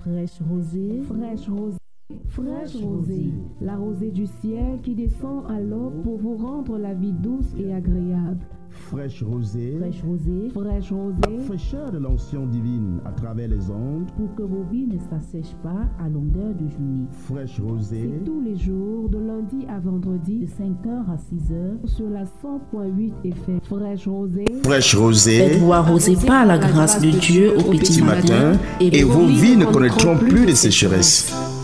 Fraîche rosée, fraîche rosée. Fraîche rosée, la rosée du ciel qui descend à l'eau pour vous rendre la vie douce et agréable. Fraîche rosée, fraîche rosée, fraîche rosée, fraîcheur de l'onction divine à travers les ondes, pour que vos vies ne s'assèchent pas à longueur de journée. Fraîche rosée, c'est tous les jours, de lundi à vendredi, de 5h à 6h, sur la 100.8 FM. Fraîche rosée, fraîche rosée, faites-vous arroser par la grâce de Dieu au petit matin, et vos vies ne connaîtront plus de sécheresse.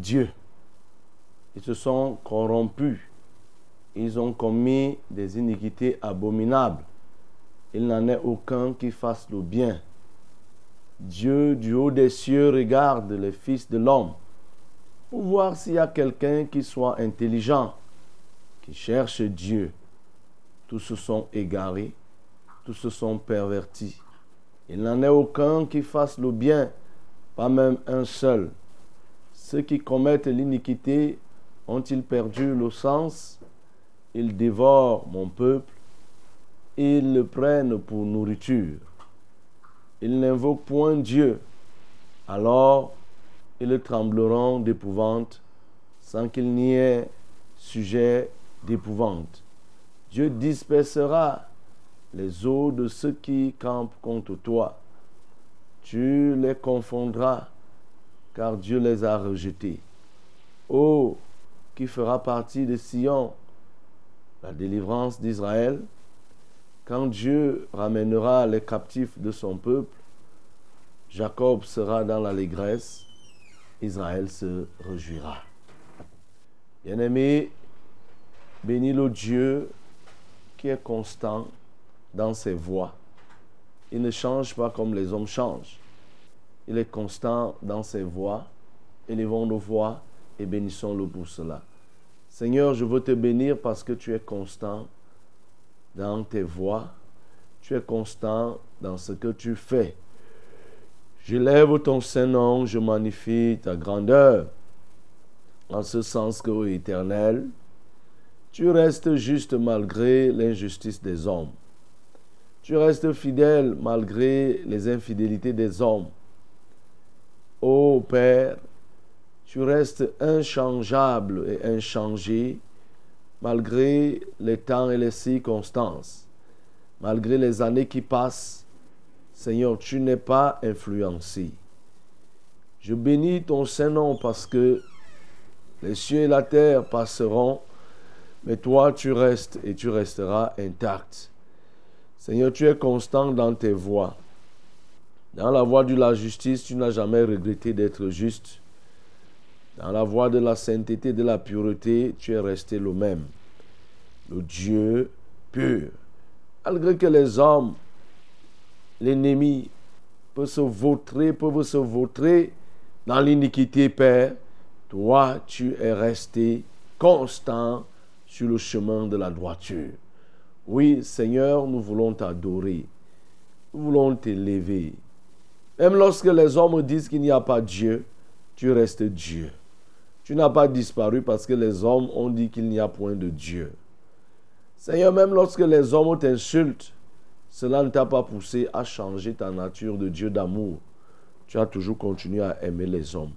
Dieu. Ils se sont corrompus. Ils ont commis des iniquités abominables. Il n'en est aucun qui fasse le bien. Dieu du haut des cieux regarde les fils de l'homme pour voir s'il y a quelqu'un qui soit intelligent, qui cherche Dieu. Tous se sont égarés, tous se sont pervertis. Il n'en est aucun qui fasse le bien, pas même un seul. Ceux qui commettent l'iniquité ont-ils perdu le sens? Ils dévorent mon peuple, ils le prennent pour nourriture. Ils n'invoquent point Dieu, alors ils trembleront d'épouvante sans qu'il n'y ait sujet d'épouvante. Dieu dispersera les eaux de ceux qui campent contre toi. Tu les confondras, car Dieu les a rejetés. Ô qui fera partie de Sion, la délivrance d'Israël, quand Dieu ramènera les captifs de son peuple, Jacob sera dans l'allégresse, Israël se réjouira. Bien-aimé, bénis le Dieu qui est constant dans ses voies. Il ne change pas comme les hommes changent. Il est constant dans ses voies. Élevons nos voix et bénissons-le pour cela. Seigneur, je veux te bénir parce que tu es constant dans tes voies. Tu es constant dans ce que tu fais. J'élève ton Saint-Nom, je magnifie ta grandeur. En ce sens que, éternel, tu restes juste malgré l'injustice des hommes. Tu restes fidèle malgré les infidélités des hommes. Ô Père, tu restes inchangeable et inchangé malgré les temps et les circonstances, malgré les années qui passent. Seigneur, tu n'es pas influencé. Je bénis ton Saint-Nom parce que les cieux et la terre passeront, mais toi tu restes et tu resteras intact. Seigneur, tu es constant dans tes voies. Dans la voie de la justice, tu n'as jamais regretté d'être juste. Dans la voie de la sainteté, de la pureté, tu es resté le même. Le Dieu pur. Malgré que les hommes, l'ennemi, se peuvent se vautrer dans l'iniquité, Père, toi, tu es resté constant sur le chemin de la droiture. Oui, Seigneur, nous voulons t'adorer. Nous voulons t'élever. Même lorsque les hommes disent qu'il n'y a pas Dieu, tu restes Dieu. Tu n'as pas disparu parce que les hommes ont dit qu'il n'y a point de Dieu. Seigneur, même lorsque les hommes t'insultent, cela ne t'a pas poussé à changer ta nature de Dieu d'amour. Tu as toujours continué à aimer les hommes.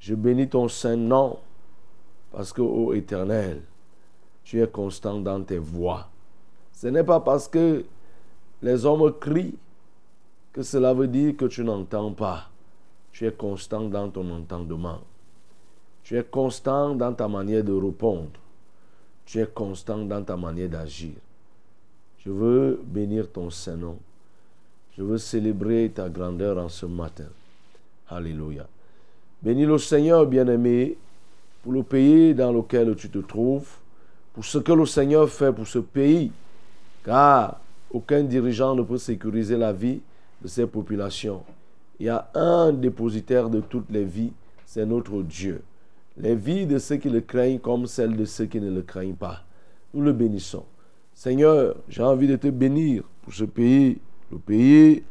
Je bénis ton saint nom parce que, ô Éternel, tu es constant dans tes voies. Ce n'est pas parce que les hommes crient que cela veut dire que tu n'entends pas. Tu es constant dans ton entendement. Tu es constant dans ta manière de répondre. Tu es constant dans ta manière d'agir. Je veux bénir ton Saint-Nom. Je veux célébrer ta grandeur en ce matin. Alléluia. Bénis le Seigneur, bien-aimé, pour le pays dans lequel tu te trouves, pour ce que le Seigneur fait pour ce pays, car aucun dirigeant ne peut sécuriser la vie de ses populations. Il y a un dépositaire de toutes les vies, c'est notre Dieu. Les vies de ceux qui le craignent comme celles de ceux qui ne le craignent pas. Nous le bénissons. Seigneur, j'ai envie de te bénir pour ce pays. Le pays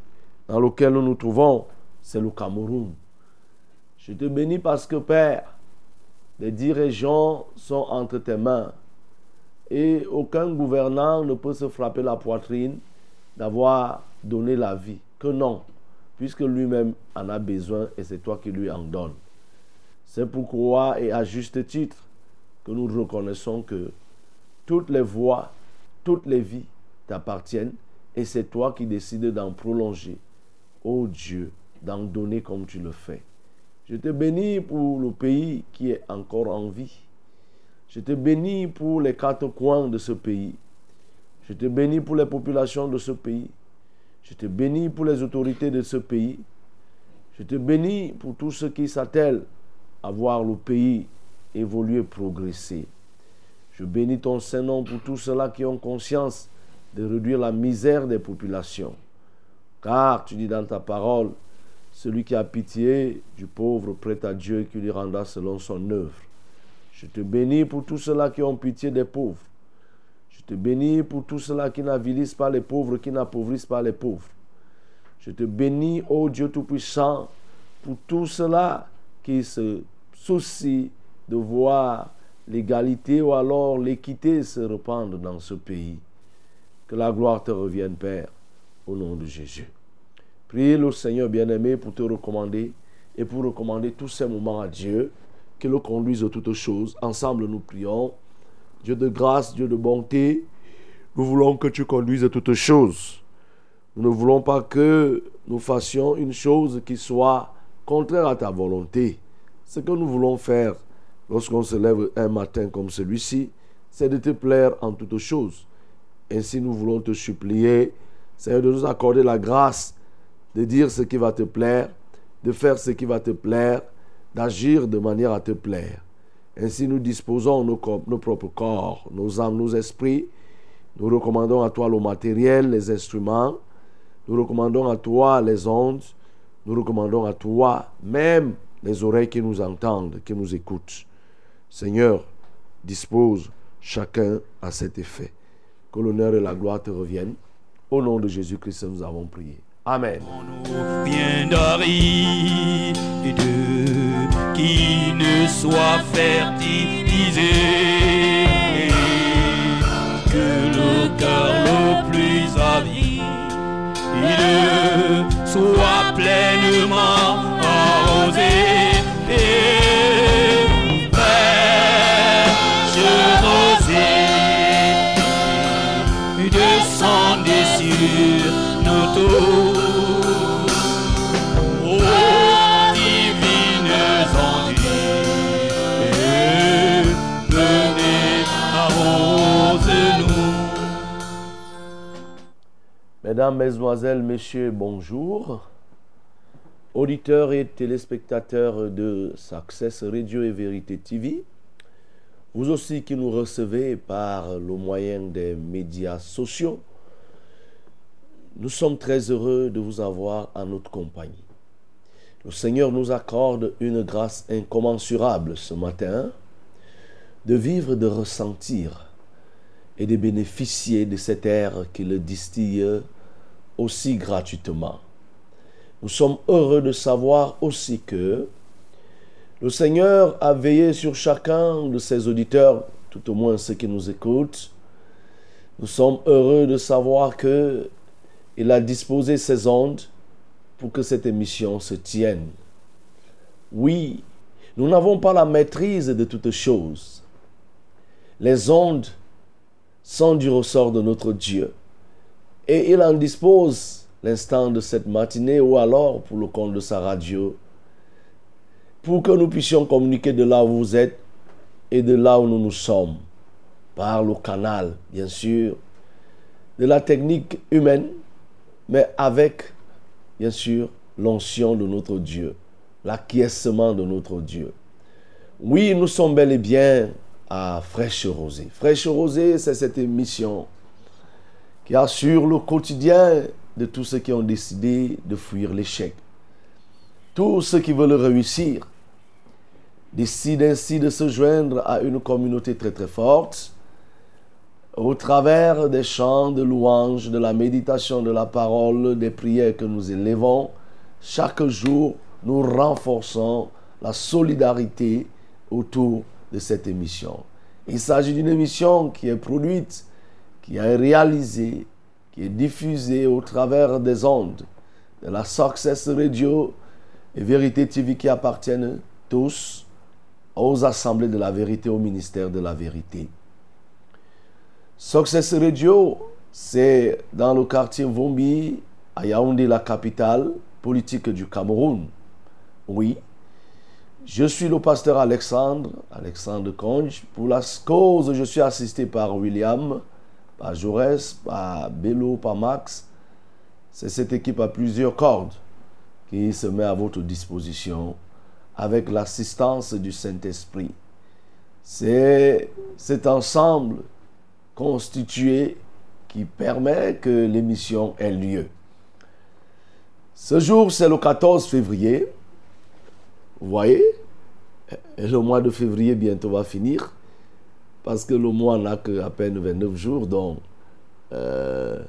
dans lequel nous nous trouvons, c'est le Cameroun. Je te bénis parce que, Père, les dirigeants sont entre tes mains. Et aucun gouvernant ne peut se frapper la poitrine d'avoir donné la vie. Non, puisque lui-même en a besoin et c'est toi qui lui en donnes. C'est pourquoi, et à juste titre, que nous reconnaissons que toutes les voies, toutes les vies t'appartiennent et c'est toi qui décides d'en prolonger. Ô Dieu, d'en donner comme tu le fais. Je te bénis pour le pays qui est encore en vie. Je te bénis pour les quatre coins de ce pays. Je te bénis pour les populations de ce pays. Je te bénis pour les autorités de ce pays. Je te bénis pour tous ceux qui s'attellent à voir le pays évoluer, progresser. Je bénis ton Saint-Nom pour tous ceux-là qui ont conscience de réduire la misère des populations. Car tu dis dans ta parole, celui qui a pitié du pauvre prête à Dieu qui lui rendra selon son œuvre. Je te bénis pour tous ceux-là qui ont pitié des pauvres. Te bénis pour tous ceux-là qui n'avilissent pas les pauvres, qui n'appauvrissent pas les pauvres. Je te bénis, ô Dieu Tout-Puissant, pour tous ceux-là qui se soucient de voir l'égalité ou alors l'équité se répandre dans ce pays. Que la gloire te revienne, Père, au nom de Jésus. Prie le Seigneur bien-aimé pour te recommander et pour recommander tous ces moments à Dieu, qu'il le conduise à toutes choses. Ensemble, nous prions. Dieu de grâce, Dieu de bonté, nous voulons que tu conduises toutes choses. Nous ne voulons pas que nous fassions une chose qui soit contraire à ta volonté. Ce que nous voulons faire lorsqu'on se lève un matin comme celui-ci, c'est de te plaire en toutes choses. Ainsi, nous voulons te supplier, Seigneur, de nous accorder la grâce de dire ce qui va te plaire, de faire ce qui va te plaire, d'agir de manière à te plaire. Ainsi nous disposons nos, propres corps, nos âmes, nos esprits. Nous recommandons à toi le matériel, les instruments. Nous recommandons à toi les ondes. Nous recommandons à toi même les oreilles qui nous entendent, qui nous écoutent. Seigneur, dispose chacun à cet effet. Que l'honneur et la gloire te reviennent. Au nom de Jésus-Christ, nous avons prié. Amen. Qui ne soit fertilisé, que le cœur le plus avide soit pleinement Mesdames, Mesdemoiselles, Messieurs, bonjour. Auditeurs et téléspectateurs de Success Radio et Vérité TV, vous aussi qui nous recevez par le moyen des médias sociaux, nous sommes très heureux de vous avoir en notre compagnie. Le Seigneur nous accorde une grâce incommensurable ce matin de vivre, de ressentir et de bénéficier de cet air qu'il distille aussi gratuitement. Nous sommes heureux de savoir aussi que le Seigneur a veillé sur chacun de ses auditeurs, tout au moins ceux qui nous écoutent. Nous sommes heureux de savoir que il a disposé ses ondes pour que cette émission se tienne. Oui, nous n'avons pas la maîtrise de toutes choses. Les ondes sont du ressort de notre Dieu. Et il en dispose l'instant de cette matinée ou alors pour le compte de sa radio pour que nous puissions communiquer de là où vous êtes et de là où nous nous sommes, par le canal, bien sûr, de la technique humaine, mais avec, bien sûr, l'onction de notre Dieu, l'acquiescement de notre Dieu. Oui, nous sommes bel et bien à Fraîche Rosée. Fraîche Rosée, c'est cette émission qui assure le quotidien de tous ceux qui ont décidé de fuir l'échec. Tous ceux qui veulent réussir, décide ainsi de se joindre à une communauté très très forte au travers des chants de louanges, de la méditation de la parole, des prières que nous élevons. Chaque jour, nous renforçons la solidarité autour de cette émission. Il s'agit d'une émission qui est produite, qui est réalisée, qui est diffusée au travers des ondes de la Success Radio et Vérité TV qui appartiennent tous aux assemblées de la vérité, au ministère de la vérité. Success Radio, c'est dans le quartier Vombi, à Yaoundé, la capitale politique du Cameroun. Oui, je suis le pasteur Alexandre, Alexandre Conge. Pour la cause, je suis assisté par William, par Jaurès, par Bello, par Max. C'est cette équipe à plusieurs cordes qui se met à votre disposition avec l'assistance du Saint-Esprit. C'est cet ensemble constitué qui permet que l'émission ait lieu. Ce jour, c'est le 14 février. Vous voyez le mois de février bientôt va finir. Parce que le mois n'a qu'à peine 29 jours. Donc, euh,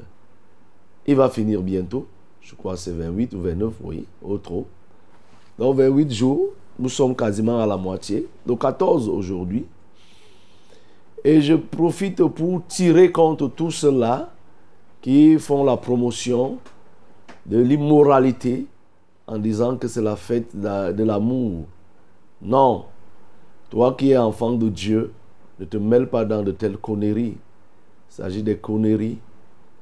il va finir bientôt. Je crois que c'est 28 ou 29, oui, au trop. Dans 28 jours, nous sommes quasiment à la moitié. Donc 14 aujourd'hui. Et je profite pour tirer contre tous ceux-là qui font la promotion de l'immoralité en disant que c'est la fête de l'amour. Non. Toi qui es enfant de Dieu, ne te mêle pas dans de telles conneries. Il s'agit des conneries,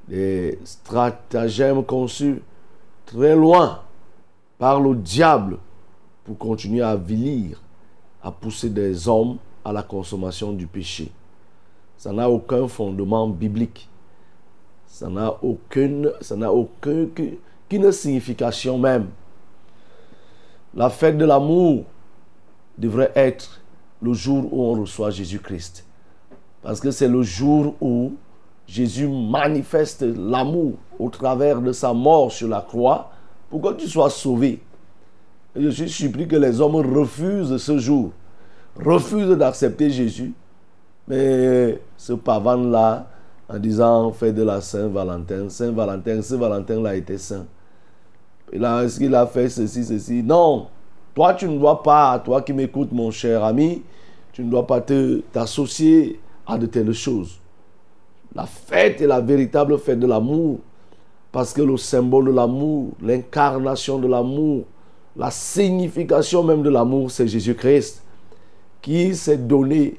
des stratagèmes conçus très loin par le diable pour continuer à avilir, à pousser des hommes à la consommation du péché. Ça n'a aucun fondement biblique. Ça n'a aucune, aucune signification même. La fête de l'amour devrait être le jour où on reçoit Jésus-Christ. Parce que c'est le jour où Jésus manifeste l'amour au travers de sa mort sur la croix pour que tu sois sauvé. Je suis surpris que les hommes refusent ce jour, refusent d'accepter Jésus. Mais ce pavane-là, en disant fait de la Saint-Valentin, Saint-Valentin, Saint-Valentin-là était saint. Et là, est-ce qu'il a fait ceci, ceci? Non. Toi, tu ne dois pas, toi qui m'écoutes, mon cher ami, tu ne dois pas t'associer à de telles choses. La fête est la véritable fête de l'amour. Parce que le symbole de l'amour, l'incarnation de l'amour, la signification même de l'amour, c'est Jésus-Christ qui s'est donné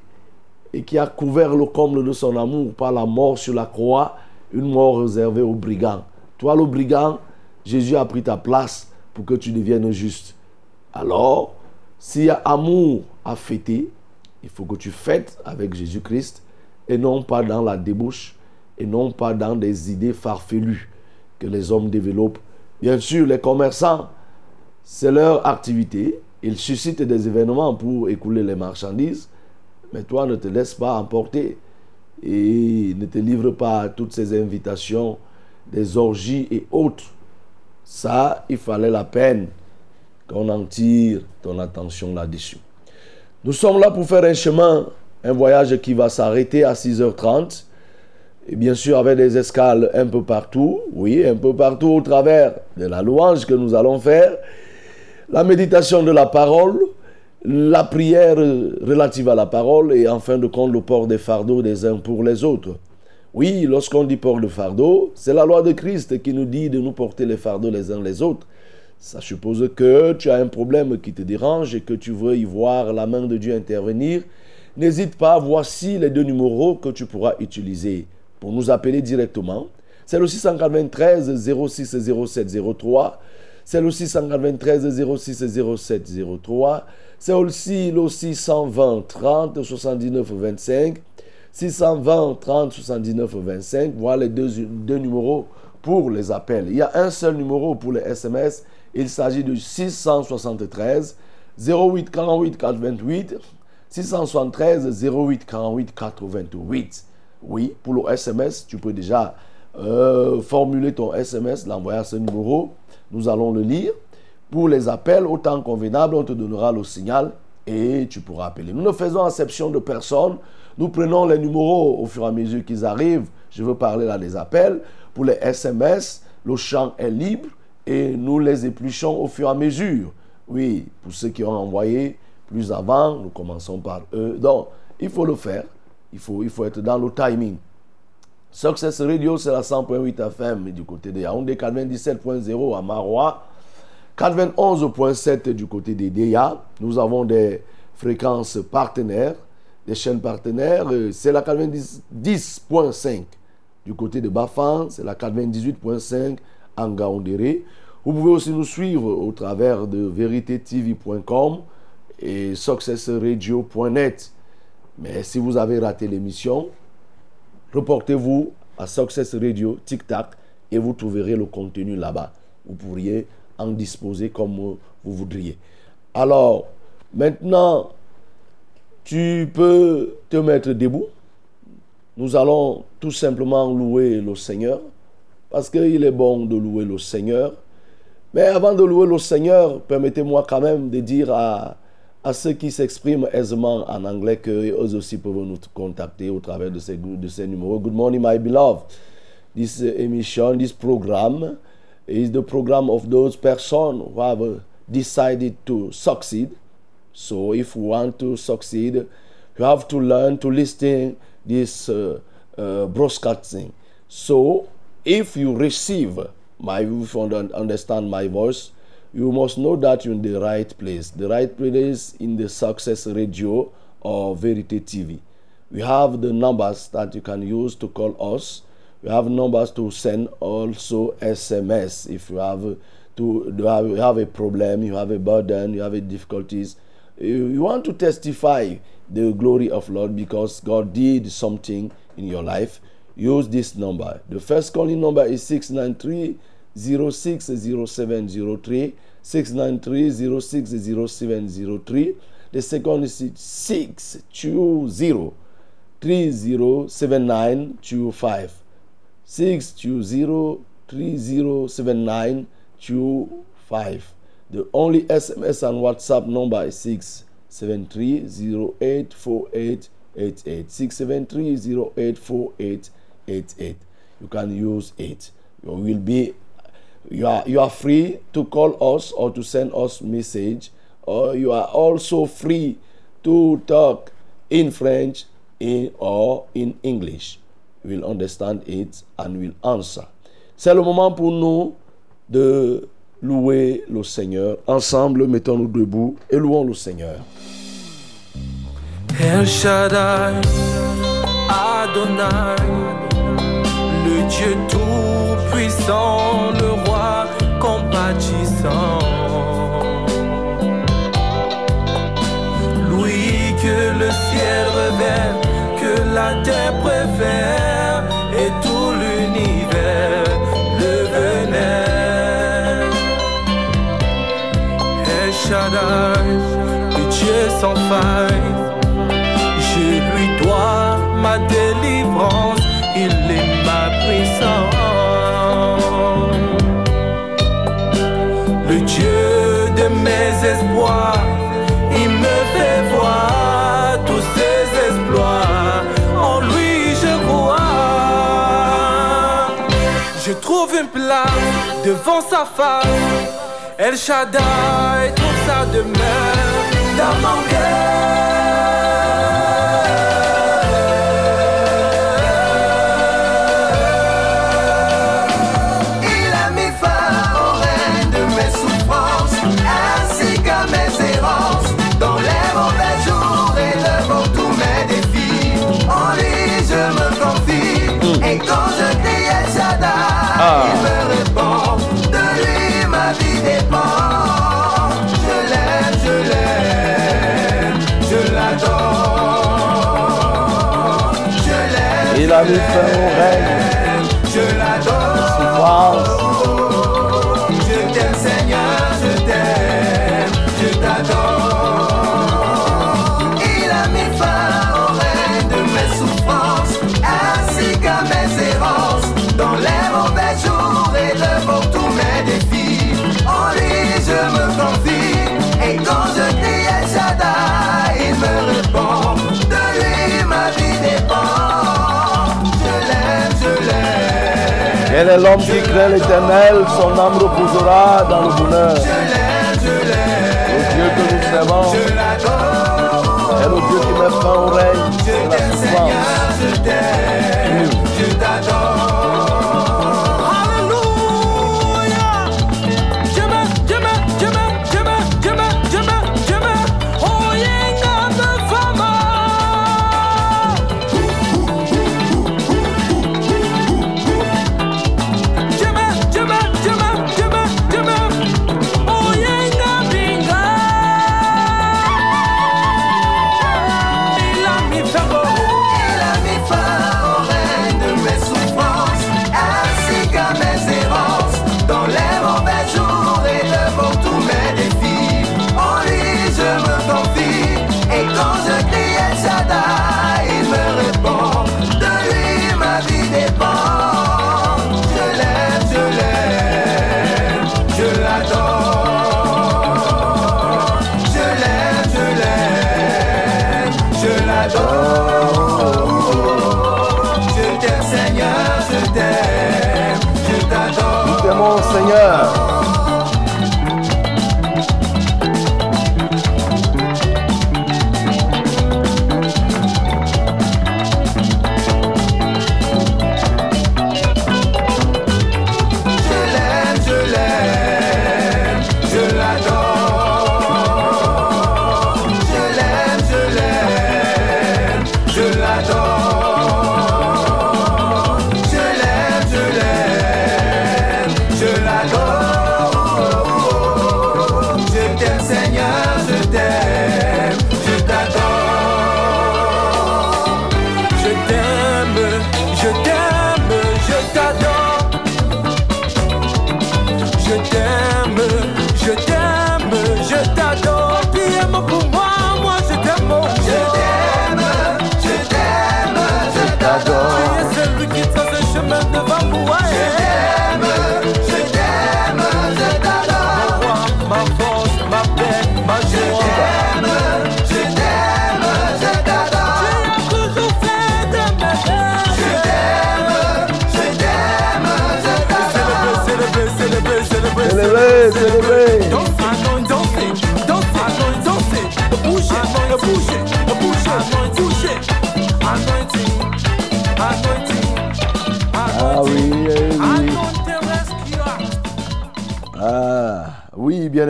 et qui a couvert le comble de son amour par la mort sur la croix, une mort réservée aux brigands. Toi, le brigand, Jésus a pris ta place pour que tu deviennes juste. Alors, s'il y a amour à fêter, il faut que tu fêtes avec Jésus-Christ et non pas dans la débauche et non pas dans des idées farfelues que les hommes développent. Bien sûr, les commerçants c'est leur activité. Ils suscitent des événements pour écouler les marchandises, mais toi ne te laisse pas emporter et ne te livre pas à toutes ces invitations, des orgies et autres. Ça, il fallait la peine qu'on en tire ton attention là-dessus. Nous sommes là pour faire un chemin, un voyage qui va s'arrêter à 6h30 Et bien sûr, avec des escales un peu partout, oui, un peu partout au travers de la louange que nous allons faire, la méditation de la parole, la prière relative à la parole et en fin de compte le port des fardeaux des uns pour les autres. Oui, lorsqu'on dit port de fardeau, c'est la loi de Christ qui nous dit de nous porter les fardeaux les uns les autres. Ça suppose que tu as un problème qui te dérange et que tu veux y voir la main de Dieu intervenir. N'hésite pas, voici les deux numéros que tu pourras utiliser pour nous appeler directement. C'est le 693 06 07 03. C'est le 693 06 07 03. C'est aussi le 620 30 79 25. 620 30 79 25. Voilà les deux, deux numéros pour les appels. Il y a un seul numéro pour les SMS. Il s'agit de 673 08 48 428. 673 08 48 428. Oui, pour le SMS, tu peux déjà euh, formuler ton SMS, l'envoyer à ce numéro. Nous allons le lire. Pour les appels, au temps convenable, on te donnera le signal et tu pourras appeler. Nous ne faisons exception de personne. Nous prenons les numéros au fur et à mesure qu'ils arrivent. Je veux parler là des appels. Pour les SMS, le champ est libre et nous les épluchons au fur et à mesure. Oui, pour ceux qui ont envoyé plus avant, nous commençons par eux. Donc, il faut le faire. Il faut, il faut être dans le timing. Success Radio, c'est la 100.8 FM du côté de Yaoundé, 97.0 à Marois, 91.7 du côté des DEA. Nous avons des fréquences partenaires, des chaînes partenaires. Euh, C'est la 90.5 du côté de Bafan, c'est la 98.5 en Gaoundéré. Vous pouvez aussi nous suivre au travers de veritetv.com et successradio.net. Mais si vous avez raté l'émission, reportez-vous à Success Radio, Tic Tac, et vous trouverez le contenu là-bas. Vous pourriez en disposer comme vous voudriez. Alors, maintenant, tu peux te mettre debout. Nous allons tout simplement louer le Seigneur, parce qu'il est bon de louer le Seigneur. Mais avant de louer le Seigneur, permettez-moi quand même de dire à, ceux qui s'expriment aisément en anglais qu'eux aussi peuvent nous contacter au travers de ces, de ces numéros. Good morning, my beloved. This emission, this program is the program of those persons who have decided to succeed. So if you want to succeed, you have to learn to listen this uh, uh, broadcasting. So if you receive my, you understand my voice, you must know that you're in the right place. The right place in the Success Radio or Verity TV. We have the numbers that you can use to call us. We have numbers to send also SMS if you have to have, you have a problem, you have a burden, you have a difficulties. You, you want to testify the glory of Lord because God did something in your life. Use this number. The first calling number is 693 060703 693 060703 the second is 620 307925 620 307925 the only sms and whatsapp number is 673 084888 673 084888 you can use it you will be you are you are free to call us or to send us message or you are also free to talk in french in or in english. We'll understand it and we'll answer. C'est le moment pour nous de louer le seigneur. Ensemble mettons-nous debout et louons le seigneur le Dieu tout-puissant, le roi compatissant. Lui que le ciel révèle, que la terre préfère, et tout l'univers le venait. Le Dieu sans faille. Je lui dois ma délivrance, il me fait voir tous ses exploits. En lui je crois. Je trouve une place devant sa face. El Shaddai. já me são. est l'homme qui crée l'éternel, son âme reposera dans le bonheur. Le Dieu que nous servons est le Dieu qui met fin au règne.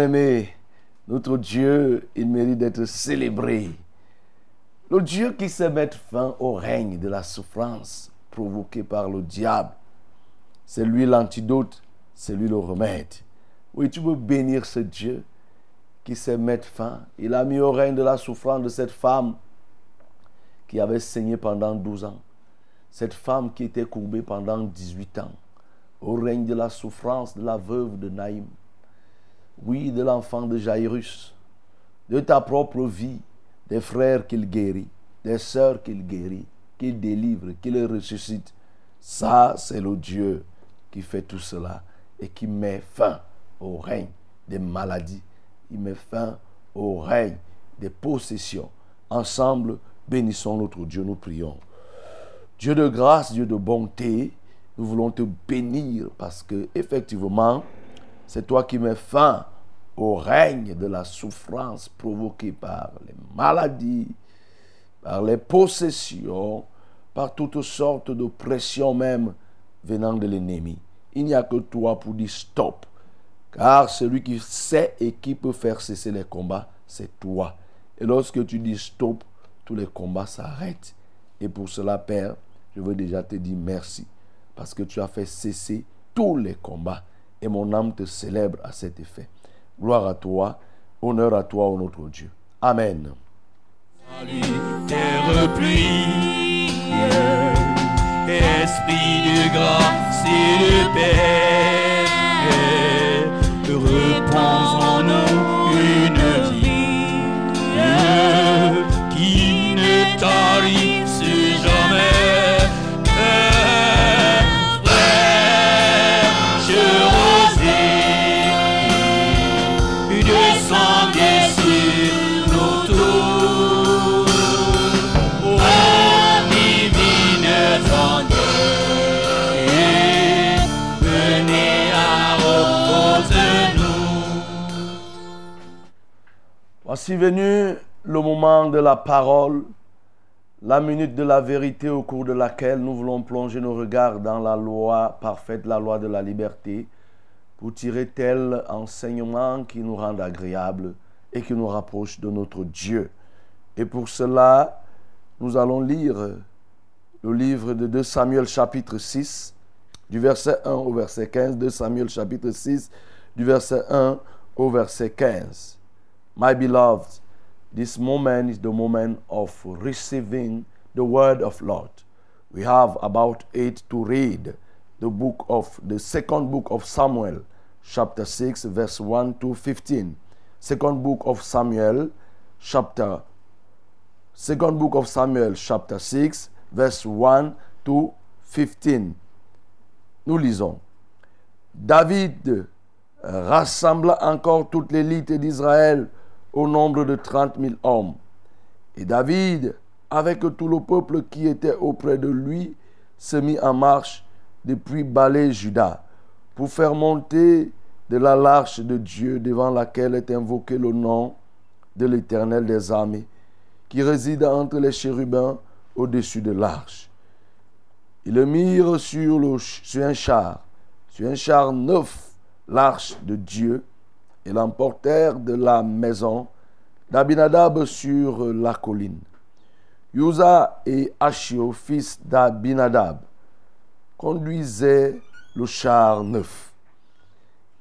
bien-aimés, notre Dieu, il mérite d'être célébré. Le Dieu qui sait mettre fin au règne de la souffrance provoquée par le diable, c'est lui l'antidote, c'est lui le remède. Oui, tu peux bénir ce Dieu qui sait mettre fin. Il a mis au règne de la souffrance de cette femme qui avait saigné pendant 12 ans. Cette femme qui était courbée pendant 18 ans. Au règne de la souffrance de la veuve de Naïm oui, de l'enfant de Jairus, de ta propre vie, des frères qu'il guérit, des sœurs qu'il guérit, qu'il délivre, qu'il ressuscite. Ça, c'est le Dieu qui fait tout cela et qui met fin au règne des maladies. Il met fin au règne des possessions. Ensemble, bénissons notre Dieu, nous prions. Dieu de grâce, Dieu de bonté, nous voulons te bénir parce que effectivement, c'est toi qui mets fin au règne de la souffrance provoquée par les maladies, par les possessions, par toutes sortes de pressions même venant de l'ennemi. Il n'y a que toi pour dire stop. Car celui qui sait et qui peut faire cesser les combats, c'est toi. Et lorsque tu dis stop, tous les combats s'arrêtent. Et pour cela, Père, je veux déjà te dire merci. Parce que tu as fait cesser tous les combats. Et mon âme te célèbre à cet effet. Gloire à toi, honneur à toi, ô notre Dieu. Amen. Esprit de grâce et de paix, repose en nous Voici venu le moment de la parole, la minute de la vérité au cours de laquelle nous voulons plonger nos regards dans la loi parfaite, la loi de la liberté, pour tirer tel enseignement qui nous rende agréables et qui nous rapproche de notre Dieu. Et pour cela, nous allons lire le livre de 2 Samuel chapitre 6, du verset 1 au verset 15, 2 Samuel chapitre 6, du verset 1 au verset 15. My beloved, this moment is the moment of receiving the word of Lord. We have about eight to read the book of the second book of Samuel, chapter 6, verse 1 to 15. Second book of Samuel, chapter Second book of Samuel, chapter 6, verse 1 to 15. Nous lisons. David euh, rassembla encore toute l'élite d'Israël au nombre de 30 000 hommes. Et David, avec tout le peuple qui était auprès de lui, se mit en marche depuis Balé Juda pour faire monter de la l'arche de Dieu devant laquelle est invoqué le nom de l'Éternel des armées, qui réside entre les chérubins au-dessus de l'arche. Ils le mirent sur un char, sur un char neuf, l'arche de Dieu, et l'emportèrent de la maison d'Abinadab sur la colline. Uza et Achio, fils d'Abinadab, conduisaient le char neuf.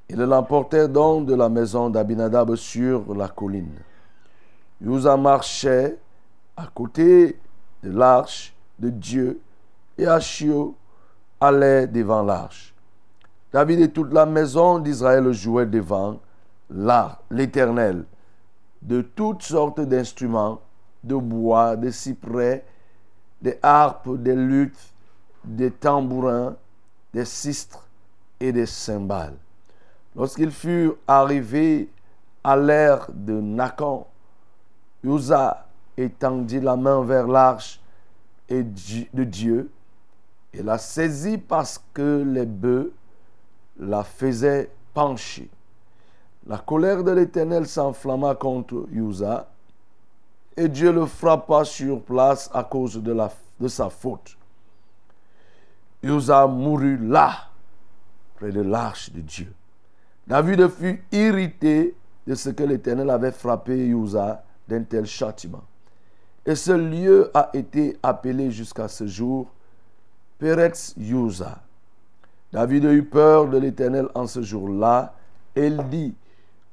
Ils l'emportèrent donc de la maison d'Abinadab sur la colline. Uza marchait à côté de l'arche de Dieu et Achio allait devant l'arche. David et toute la maison d'Israël jouaient devant l'Éternel de toutes sortes d'instruments, de bois, de cyprès, des harpes, des luttes, des tambourins, des sistres et des cymbales. Lorsqu'ils furent arrivés à l'ère de Nacan, Uza étendit la main vers l'arche de Dieu et la saisit parce que les bœufs la faisaient pencher. La colère de l'Éternel s'enflamma contre Uza et Dieu le frappa sur place à cause de, sa faute. Uza mourut là, près de l'arche de Dieu. David fut irrité de ce que l'Éternel avait frappé Uza d'un tel châtiment. Et ce lieu a été appelé jusqu'à ce jour Peretz Uza. David eut peur de l'Éternel en ce jour-là. Et dit,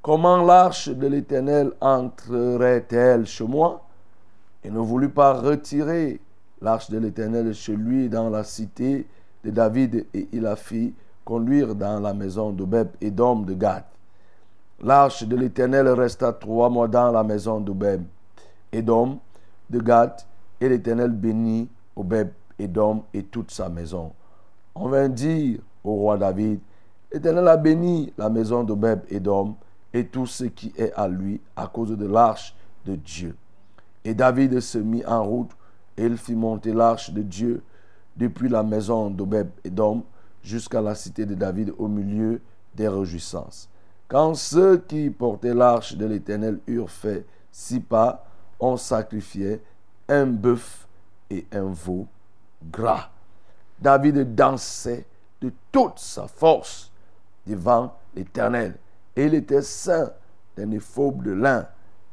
comment l'arche de l'Éternel entrerait-elle chez moi? Il ne voulut pas retirer l'arche de l'Éternel chez lui dans la cité de David et il la fit conduire dans la maison d'Obeb et d'homme de Gad. L'arche de l'Éternel resta trois mois dans la maison d'Obeb et d'homme de Gad et l'Éternel bénit Obeb et d'homme et toute sa maison. On vint dire au roi David, l'Éternel a béni la maison d'Obeb et d'homme et tout ce qui est à lui à cause de l'arche de Dieu. Et David se mit en route et il fit monter l'arche de Dieu depuis la maison d'Obeb et d'homme jusqu'à la cité de David au milieu des réjouissances. Quand ceux qui portaient l'arche de l'Éternel eurent fait six pas, on sacrifiait un bœuf et un veau gras. David dansait de toute sa force devant l'Éternel. Et il était saint d'un éphobe de lin.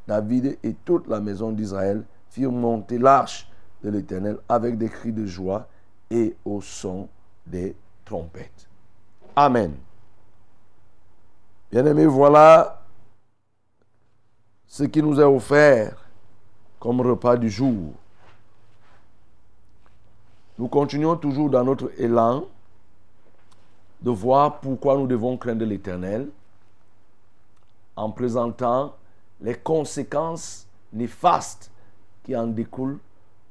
David et toute la maison d'Israël firent monter l'arche de l'Éternel avec des cris de joie et au son des trompettes. Amen. Bien-aimés, voilà ce qui nous est offert comme repas du jour. Nous continuons toujours dans notre élan de voir pourquoi nous devons craindre l'Éternel en présentant les conséquences néfastes qui en découlent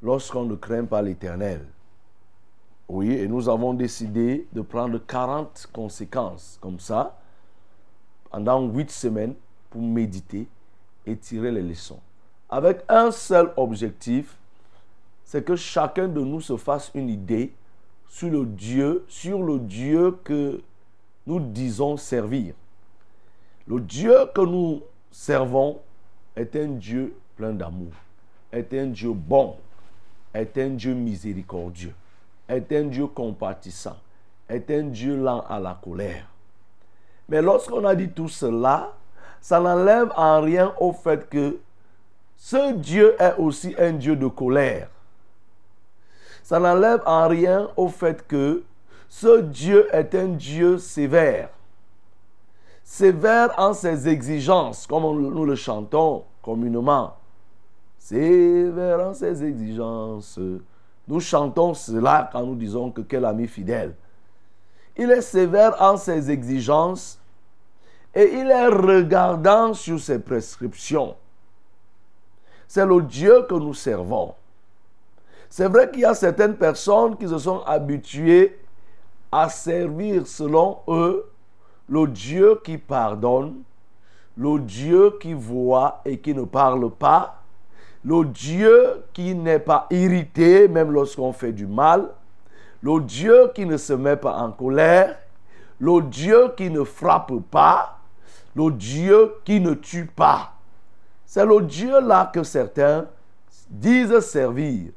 lorsqu'on ne craint pas l'Éternel. Oui, et nous avons décidé de prendre 40 conséquences comme ça pendant 8 semaines pour méditer et tirer les leçons. Avec un seul objectif, c'est que chacun de nous se fasse une idée sur le Dieu, sur le Dieu que nous disons servir. Le Dieu que nous servons est un Dieu plein d'amour, est un Dieu bon, est un Dieu miséricordieux, est un Dieu compatissant, est un Dieu lent à la colère. Mais lorsqu'on a dit tout cela, ça n'enlève en rien au fait que ce Dieu est aussi un Dieu de colère. Ça n'enlève en rien au fait que ce Dieu est un Dieu sévère. Sévère en ses exigences, comme nous le chantons communément. Sévère en ses exigences. Nous chantons cela quand nous disons que quel ami fidèle. Il est sévère en ses exigences et il est regardant sur ses prescriptions. C'est le Dieu que nous servons. C'est vrai qu'il y a certaines personnes qui se sont habituées à servir selon eux le Dieu qui pardonne, le Dieu qui voit et qui ne parle pas, le Dieu qui n'est pas irrité même lorsqu'on fait du mal, le Dieu qui ne se met pas en colère, le Dieu qui ne frappe pas, le Dieu qui ne tue pas. C'est le Dieu là que certains disent servir.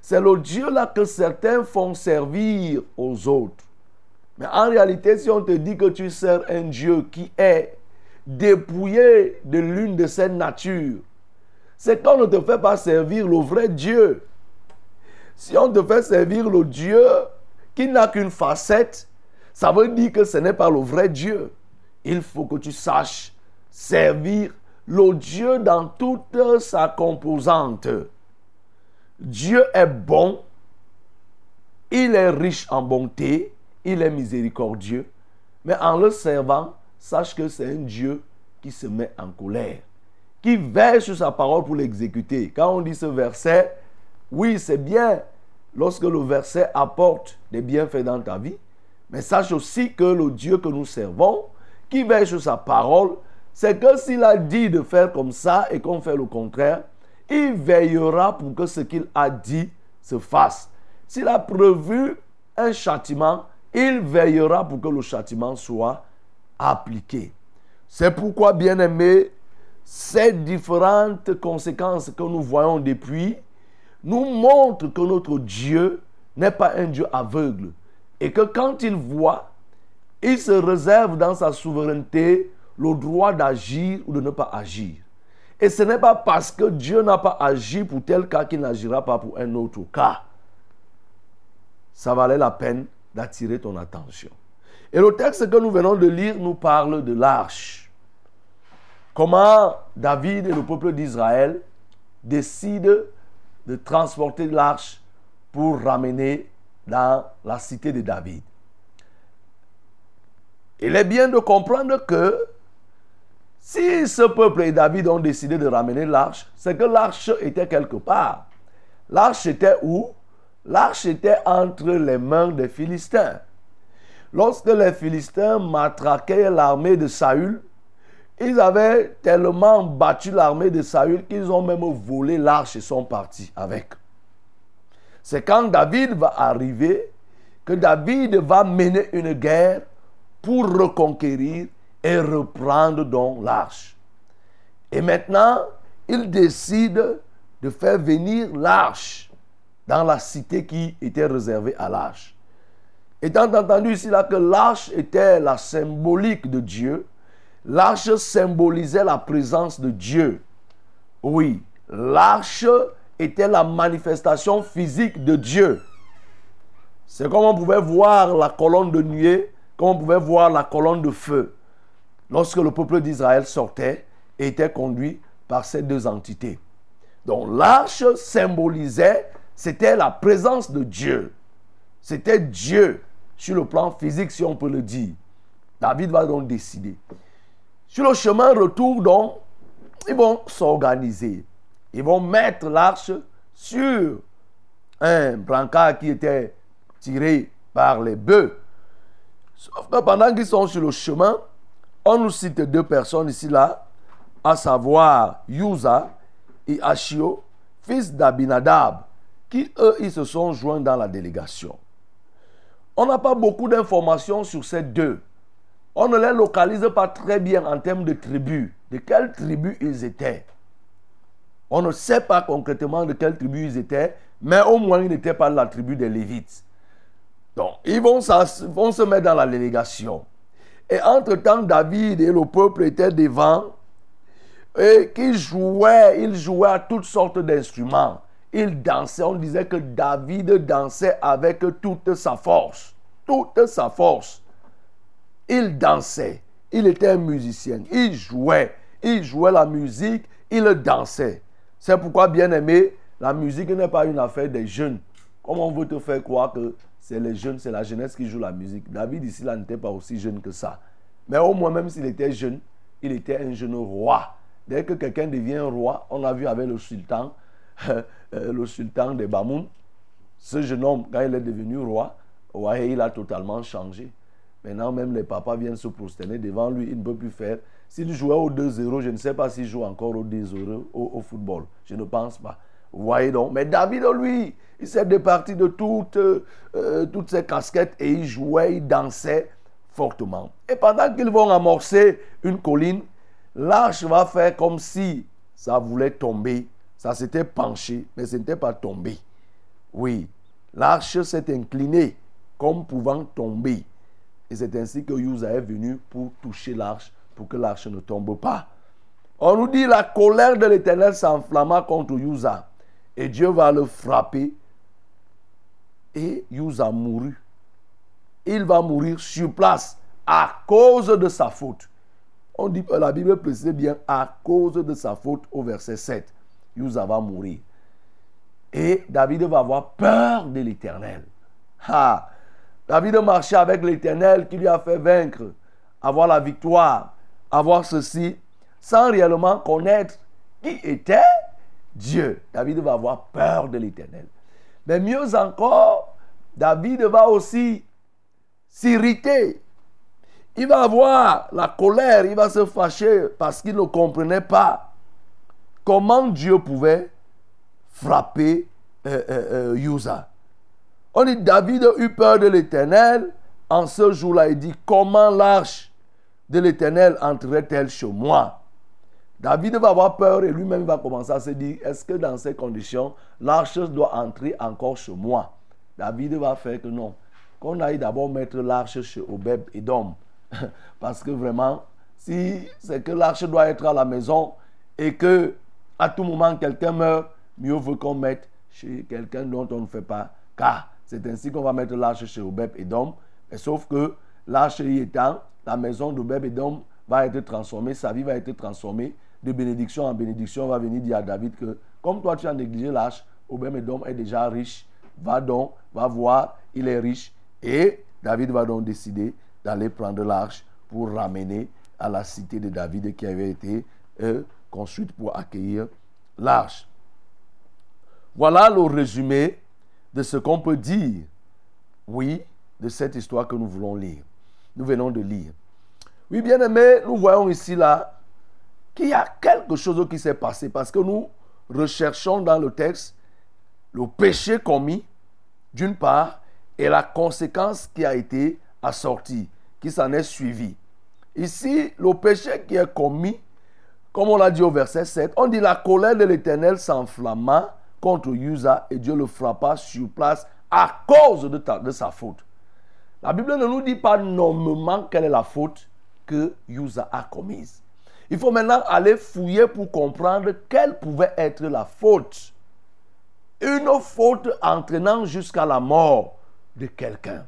C'est le Dieu là que certains font servir aux autres. Mais en réalité, si on te dit que tu sers un Dieu qui est dépouillé de l'une de ses natures, c'est qu'on ne te fait pas servir le vrai Dieu. Si on te fait servir le Dieu qui n'a qu'une facette, ça veut dire que ce n'est pas le vrai Dieu. Il faut que tu saches servir le Dieu dans toute sa composante. Dieu est bon, il est riche en bonté, il est miséricordieux, mais en le servant, sache que c'est un Dieu qui se met en colère, qui veille sur sa parole pour l'exécuter. Quand on dit ce verset, oui, c'est bien lorsque le verset apporte des bienfaits dans ta vie, mais sache aussi que le Dieu que nous servons, qui veille sur sa parole, c'est que s'il a dit de faire comme ça et qu'on fait le contraire, il veillera pour que ce qu'il a dit se fasse. S'il a prévu un châtiment, il veillera pour que le châtiment soit appliqué. C'est pourquoi, bien aimé, ces différentes conséquences que nous voyons depuis nous montrent que notre Dieu n'est pas un Dieu aveugle et que quand il voit, il se réserve dans sa souveraineté le droit d'agir ou de ne pas agir. Et ce n'est pas parce que Dieu n'a pas agi pour tel cas qu'il n'agira pas pour un autre cas. Ça valait la peine d'attirer ton attention. Et le texte que nous venons de lire nous parle de l'arche. Comment David et le peuple d'Israël décident de transporter l'arche pour ramener dans la cité de David. Il est bien de comprendre que si ce peuple et David ont décidé de ramener l'arche, c'est que l'arche était quelque part. L'arche était où? L'arche était entre les mains des Philistins. Lorsque les Philistins matraquaient l'armée de Saül, ils avaient tellement battu l'armée de Saül qu'ils ont même volé l'arche et sont partis avec. C'est quand David va arriver que David va mener une guerre pour reconquérir et reprendre donc l'arche. Et maintenant, il décide de faire venir l'arche dans la cité qui était réservée à l'arche. Étant entendu ici là que l'arche était la symbolique de Dieu, l'arche symbolisait la présence de Dieu. Oui, l'arche était la manifestation physique de Dieu. C'est comme on pouvait voir la colonne de nuée, comme on pouvait voir la colonne de feu. Lorsque le peuple d'Israël sortait et était conduit par ces deux entités. Donc l'arche symbolisait, c'était la présence de Dieu. C'était Dieu sur le plan physique, si on peut le dire. David va donc décider. Sur le chemin retour, donc, ils vont s'organiser. Ils vont mettre l'arche sur un brancard qui était tiré par les bœufs. Sauf que pendant qu'ils sont sur le chemin, on nous cite deux personnes ici, là, à savoir Yusa et Achio, fils d'Abinadab, qui eux, ils se sont joints dans la délégation. On n'a pas beaucoup d'informations sur ces deux. On ne les localise pas très bien en termes de tribus. De quelle tribu ils étaient. On ne sait pas concrètement de quelle tribu ils étaient, mais au moins ils n'étaient pas de la tribu des Lévites. Donc, ils vont, se mettre dans la délégation. Et entre-temps, David et le peuple étaient devant et qui jouait, il jouait à toutes sortes d'instruments. Il dansait, on disait que David dansait avec toute sa force. Toute sa force. Il dansait. Il était un musicien. Il jouait. Il jouait la musique. Il dansait. C'est pourquoi, bien aimé, la musique n'est pas une affaire des jeunes. Comment on veut te faire croire que c'est les jeunes, c'est la jeunesse qui joue la musique? David ici, là, n'était pas aussi jeune que ça. Mais au moins, même s'il était jeune, il était un jeune roi. Dès que quelqu'un devient roi, on a vu avec le sultan, euh, le sultan de Bamoun, ce jeune homme, quand il est devenu roi, ouais, il a totalement changé. Maintenant, même les papas viennent se prosterner devant lui, il ne peut plus faire. S'il jouait au 2-0, je ne sais pas s'il joue encore au 2-0 au, football. Je ne pense pas. Vous voyez donc. Mais David, lui, il s'est départi de toutes, euh, toutes ses casquettes et il jouait, il dansait fortement. Et pendant qu'ils vont amorcer une colline, l'arche va faire comme si ça voulait tomber. Ça s'était penché, mais ce n'était pas tombé. Oui, l'arche s'est inclinée comme pouvant tomber. Et c'est ainsi que Uza est venu pour toucher l'arche, pour que l'arche ne tombe pas. On nous dit la colère de l'Éternel s'enflamma contre Uza. Et Dieu va le frapper. Et Uza mourut. Il va mourir sur place à cause de sa faute. On dit, la Bible précise bien à cause de sa faute au verset 7. Uza va mourir. Et David va avoir peur de l'éternel. David marchait avec l'éternel qui lui a fait vaincre, avoir la victoire, avoir ceci, sans réellement connaître qui était Dieu. David va avoir peur de l'éternel. Mais mieux encore, David va aussi s'irriter il va avoir la colère, il va se fâcher parce qu'il ne comprenait pas comment Dieu pouvait frapper euh, euh, euh On dit David eut peur de l'Éternel. En ce jour-là, il dit Comment l'arche de l'Éternel entrerait-elle chez moi? David va avoir peur et lui-même va commencer à se dire Est-ce que dans ces conditions, l'arche doit entrer encore chez moi? David va faire que non. Qu'on aille d'abord mettre l'arche chez Obeb et Dom. Parce que vraiment, si c'est que l'arche doit être à la maison et que à tout moment quelqu'un meurt, mieux vaut qu'on mette chez quelqu'un dont on ne fait pas car C'est ainsi qu'on va mettre l'arche chez Obeb et Dom. sauf que l'arche y étant, la maison d'Obeb et Dom va être transformée, sa vie va être transformée. De bénédiction en bénédiction, on va venir dire à David que comme toi tu as négligé l'arche, Obeb et Dom est déjà riche. Va donc, va voir, il est riche. Et David va donc décider d'aller prendre l'arche pour ramener à la cité de David qui avait été euh, construite pour accueillir l'arche. Voilà le résumé de ce qu'on peut dire, oui, de cette histoire que nous voulons lire. Nous venons de lire. Oui, bien aimé, nous voyons ici là qu'il y a quelque chose qui s'est passé parce que nous recherchons dans le texte le péché commis, d'une part, et la conséquence qui a été assortie, qui s'en est suivie. Ici, le péché qui est commis, comme on l'a dit au verset 7, on dit la colère de l'Éternel s'enflamma contre Usa et Dieu le frappa sur place à cause de, sa faute. La Bible ne nous dit pas nommément quelle est la faute que Usa a commise. Il faut maintenant aller fouiller pour comprendre quelle pouvait être la faute. Une faute entraînant jusqu'à la mort de quelqu'un.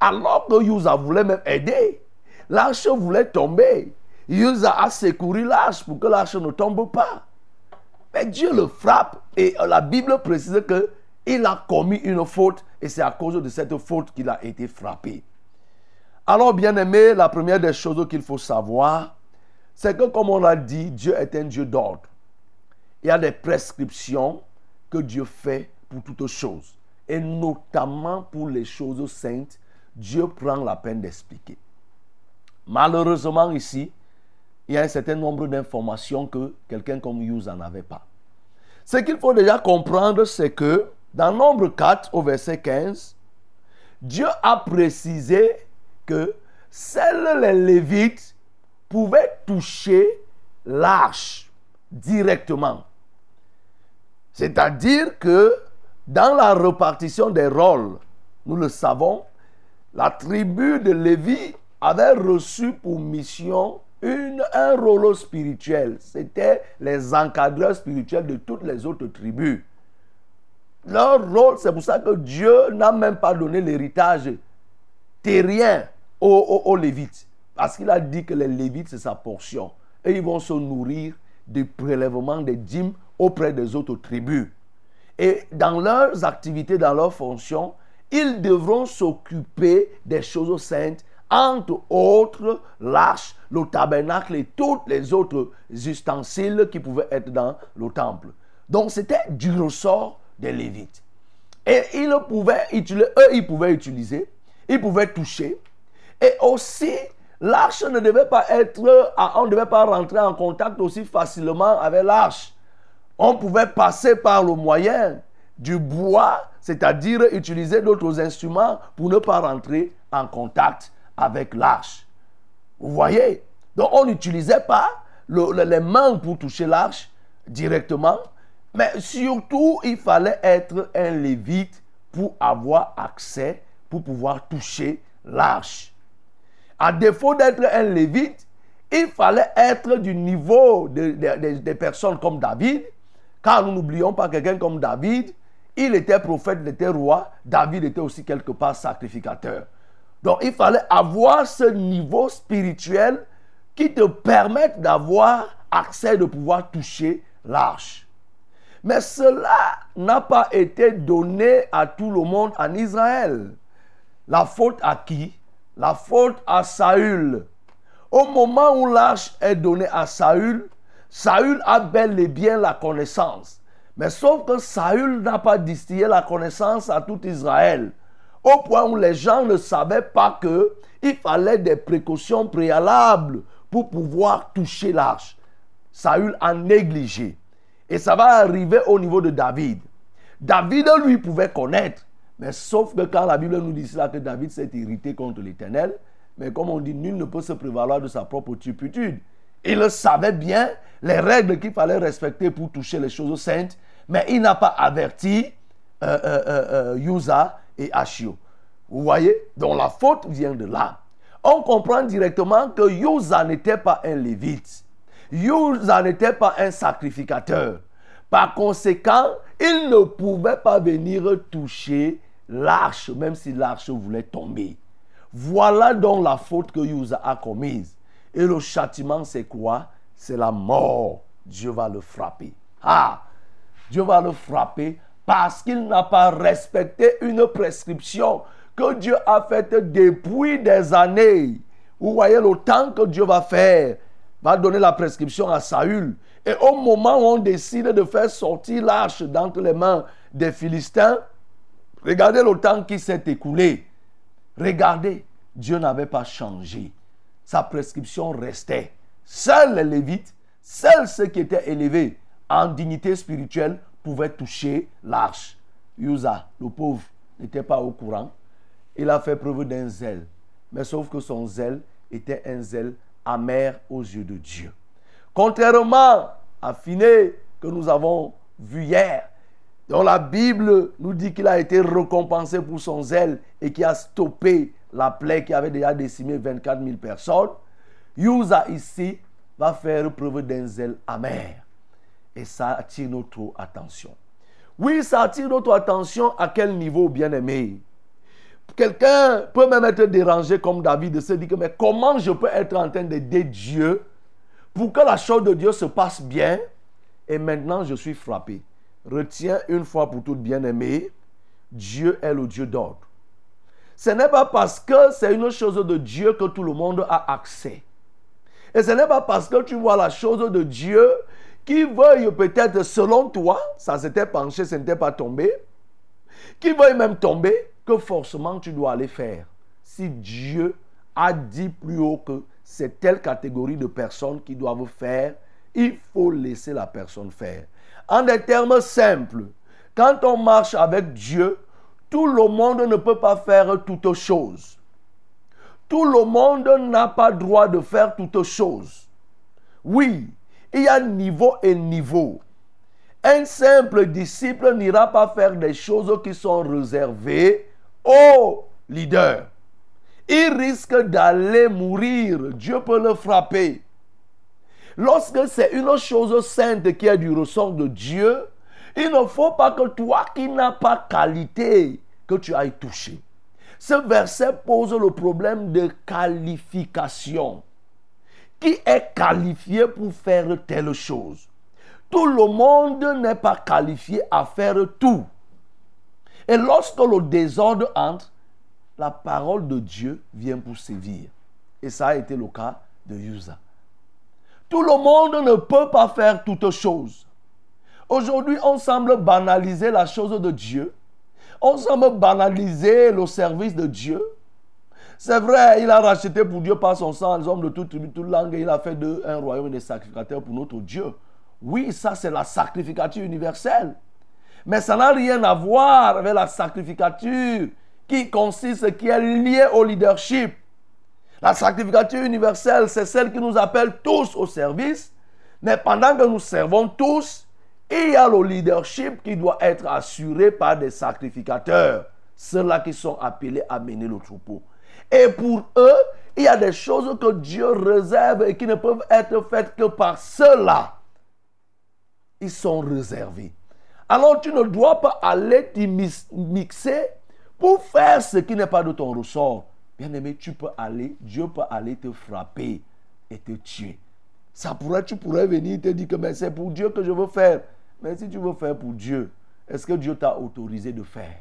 Alors que Usa voulait même aider, l'arche voulait tomber. Usa a secouru l'arche pour que l'arche ne tombe pas. Mais Dieu le frappe et la Bible précise que il a commis une faute et c'est à cause de cette faute qu'il a été frappé. Alors, bien aimé, la première des choses qu'il faut savoir, c'est que comme on l'a dit, Dieu est un Dieu d'ordre. Il y a des prescriptions que Dieu fait pour toutes choses. Et notamment pour les choses saintes, Dieu prend la peine d'expliquer. Malheureusement ici, il y a un certain nombre d'informations que quelqu'un comme Hughes n'avait pas. Ce qu'il faut déjà comprendre, c'est que dans Nombre 4 au verset 15, Dieu a précisé que seuls les Lévites pouvaient toucher l'arche directement. C'est-à-dire que dans la répartition des rôles, nous le savons, la tribu de Lévi avait reçu pour mission un rôle spirituel. C'était les encadreurs spirituels de toutes les autres tribus. Leur rôle, c'est pour ça que Dieu n'a même pas donné l'héritage terrien aux- aux Lévites. Parce qu'il a dit que les Lévites, c'est sa portion. Et ils vont se nourrir du prélèvement des dîmes auprès des autres tribus. Et dans leurs activités, dans leurs fonctions, ils devront s'occuper des choses saintes, entre autres l'arche, le tabernacle et tous les autres ustensiles qui pouvaient être dans le temple. Donc c'était du ressort des Lévites. Et ils pouvaient eux, ils pouvaient utiliser, ils pouvaient toucher. Et aussi, l'arche ne devait pas être, on ne devait pas rentrer en contact aussi facilement avec l'arche. On pouvait passer par le moyen du bois, c'est-à-dire utiliser d'autres instruments pour ne pas rentrer en contact avec l'arche. Vous voyez? Donc on n'utilisait pas le- le- les mains pour toucher l'arche directement, mais surtout il fallait être un lévite pour avoir accès, pour pouvoir toucher l'arche. À défaut d'être un lévite, il fallait être du niveau de- de- de- des personnes comme David, car nous n'oublions pas quelqu'un comme David, il était prophète, il était roi, David était aussi quelque part sacrificateur. Donc il fallait avoir ce niveau spirituel qui te permette d'avoir accès, de pouvoir toucher l'arche. Mais cela n'a pas été donné à tout le monde en Israël. La faute à qui? La faute à Saül. Au moment où l'arche est donnée à Saül, Saül a bel et bien la connaissance. Mais sauf que Saül n'a pas distillé la connaissance à tout Israël. Au point où les gens ne savaient pas que il fallait des précautions préalables pour pouvoir toucher l'arche. Saül a négligé. Et ça va arriver au niveau de David. David, lui, pouvait connaître. Mais sauf que quand la Bible nous dit cela, que David s'est irrité contre l'Éternel, mais comme on dit, nul ne peut se prévaloir de sa propre turpitude. Il savait bien les règles qu'il fallait respecter pour toucher les choses saintes, mais il n'a pas averti euh, euh, euh, euh, et Achio. Vous voyez Donc la faute vient de là. On comprend directement que Uza n'était pas un lévite. Uza n'était pas un sacrificateur. Par conséquent, il ne pouvait pas venir toucher l'arche, même si l'arche voulait tomber. Voilà donc la faute que Uza a commise. Et le châtiment, c'est quoi? C'est la mort. Dieu va le frapper. Ah Dieu va le frapper parce qu'il n'a pas respecté une prescription que Dieu a faite depuis des années. Vous voyez le temps que Dieu va faire, va donner la prescription à Saül. Et au moment où on décide de faire sortir l'arche d'entre les mains des Philistins, regardez le temps qui s'est écoulé. Regardez, Dieu n'avait pas changé. Sa prescription restait. Seuls les Lévites, seuls ceux qui étaient élevés en dignité spirituelle pouvaient toucher l'arche. Usa, le pauvre, n'était pas au courant. Il a fait preuve d'un zèle. Mais sauf que son zèle était un zèle amer aux yeux de Dieu. Contrairement à Finé que nous avons vu hier, dont la Bible nous dit qu'il a été récompensé pour son zèle et qui a stoppé la plaie qui avait déjà décimé 24 000 personnes, Yusa ici va faire preuve d'un zèle amer. Et ça attire notre attention. Oui, ça attire notre attention à quel niveau, bien aimé Quelqu'un peut même être dérangé comme David de se dire mais comment je peux être en train d'aider Dieu pour que la chose de Dieu se passe bien? Et maintenant je suis frappé. Retiens une fois pour toutes, bien aimé, Dieu est le Dieu d'ordre. Ce n'est pas parce que c'est une chose de Dieu que tout le monde a accès. Et ce n'est pas parce que tu vois la chose de Dieu qui veuille peut-être selon toi, ça s'était penché, ce n'était pas tombé, qui veuille même tomber, que forcément tu dois aller faire. Si Dieu a dit plus haut que c'est telle catégorie de personnes qui doivent faire, il faut laisser la personne faire. En des termes simples, quand on marche avec Dieu, tout le monde ne peut pas faire toutes choses. Tout le monde n'a pas droit de faire toutes choses. Oui, il y a niveau et niveau. Un simple disciple n'ira pas faire des choses qui sont réservées au leader. Il risque d'aller mourir. Dieu peut le frapper. Lorsque c'est une chose sainte qui est du ressort de Dieu, il ne faut pas que toi qui n'as pas qualité, que tu ailles toucher. Ce verset pose le problème de qualification. Qui est qualifié pour faire telle chose Tout le monde n'est pas qualifié à faire tout. Et lorsque le désordre entre, la parole de Dieu vient pour sévir. Et ça a été le cas de Yusa. Tout le monde ne peut pas faire toutes choses. Aujourd'hui, on semble banaliser la chose de Dieu. On semble banaliser le service de Dieu. C'est vrai, il a racheté pour Dieu par son sang les hommes de toute tribu, toute langue, et il a fait de un royaume des sacrificateurs pour notre Dieu. Oui, ça c'est la sacrificature universelle. Mais ça n'a rien à voir avec la sacrificature qui consiste, qui est liée au leadership. La sacrificature universelle, c'est celle qui nous appelle tous au service. Mais pendant que nous servons tous, il y a le leadership qui doit être assuré par des sacrificateurs, ceux-là qui sont appelés à mener le troupeau. Et pour eux, il y a des choses que Dieu réserve et qui ne peuvent être faites que par ceux-là. Ils sont réservés. Alors tu ne dois pas aller t'y mixer pour faire ce qui n'est pas de ton ressort. Bien aimé, tu peux aller, Dieu peut aller te frapper et te tuer. Ça pourrait, tu pourrais venir te dire que c'est pour Dieu que je veux faire. Mais si tu veux faire pour Dieu, est-ce que Dieu t'a autorisé de faire?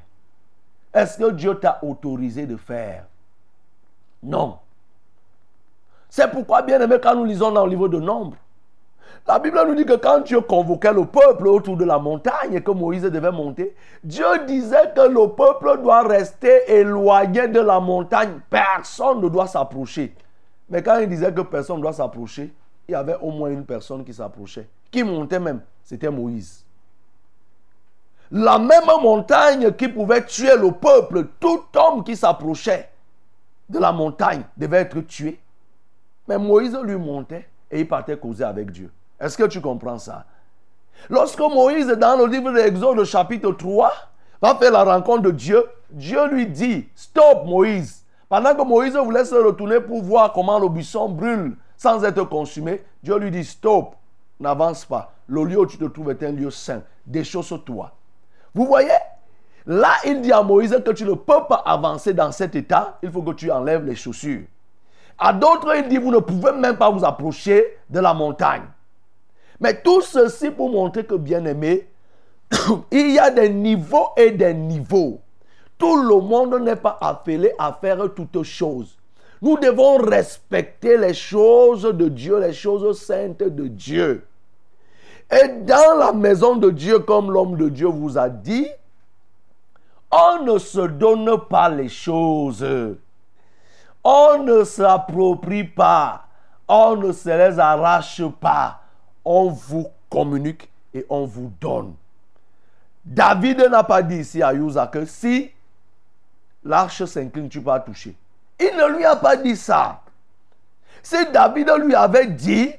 Est-ce que Dieu t'a autorisé de faire? Non. C'est pourquoi, bien aimé, quand nous lisons dans le livre de Nombre, la Bible nous dit que quand Dieu convoquait le peuple autour de la montagne et que Moïse devait monter, Dieu disait que le peuple doit rester éloigné de la montagne. Personne ne doit s'approcher. Mais quand il disait que personne ne doit s'approcher, il y avait au moins une personne qui s'approchait. Qui montait même C'était Moïse. La même montagne qui pouvait tuer le peuple, tout homme qui s'approchait de la montagne devait être tué. Mais Moïse lui montait et il partait causer avec Dieu. Est-ce que tu comprends ça? Lorsque Moïse, dans le livre de chapitre 3, va faire la rencontre de Dieu, Dieu lui dit, stop Moïse. Pendant que Moïse voulait se retourner pour voir comment le buisson brûle sans être consumé, Dieu lui dit, stop, n'avance pas. Le lieu où tu te trouves est un lieu saint. Déchausse-toi. Vous voyez Là, il dit à Moïse que tu ne peux pas avancer dans cet état. Il faut que tu enlèves les chaussures. À d'autres, il dit, vous ne pouvez même pas vous approcher de la montagne. Mais tout ceci pour montrer que, bien aimé, il y a des niveaux et des niveaux. Tout le monde n'est pas appelé à faire toutes choses. Nous devons respecter les choses de Dieu, les choses saintes de Dieu. Et dans la maison de Dieu, comme l'homme de Dieu vous a dit, on ne se donne pas les choses. On ne s'approprie pas. On ne se les arrache pas on vous communique et on vous donne. David n'a pas dit ici à Yusa que si l'arche s'incline, tu vas toucher. Il ne lui a pas dit ça. Si David lui avait dit,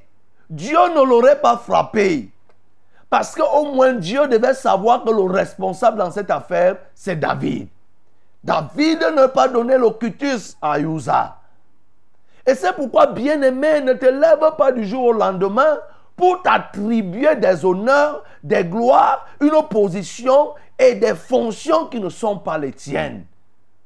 Dieu ne l'aurait pas frappé. Parce qu'au moins Dieu devait savoir que le responsable dans cette affaire, c'est David. David ne pas donné le cutus à Uza. Et c'est pourquoi, bien-aimé, ne te lève pas du jour au lendemain pour t'attribuer des honneurs, des gloires, une position et des fonctions qui ne sont pas les tiennes.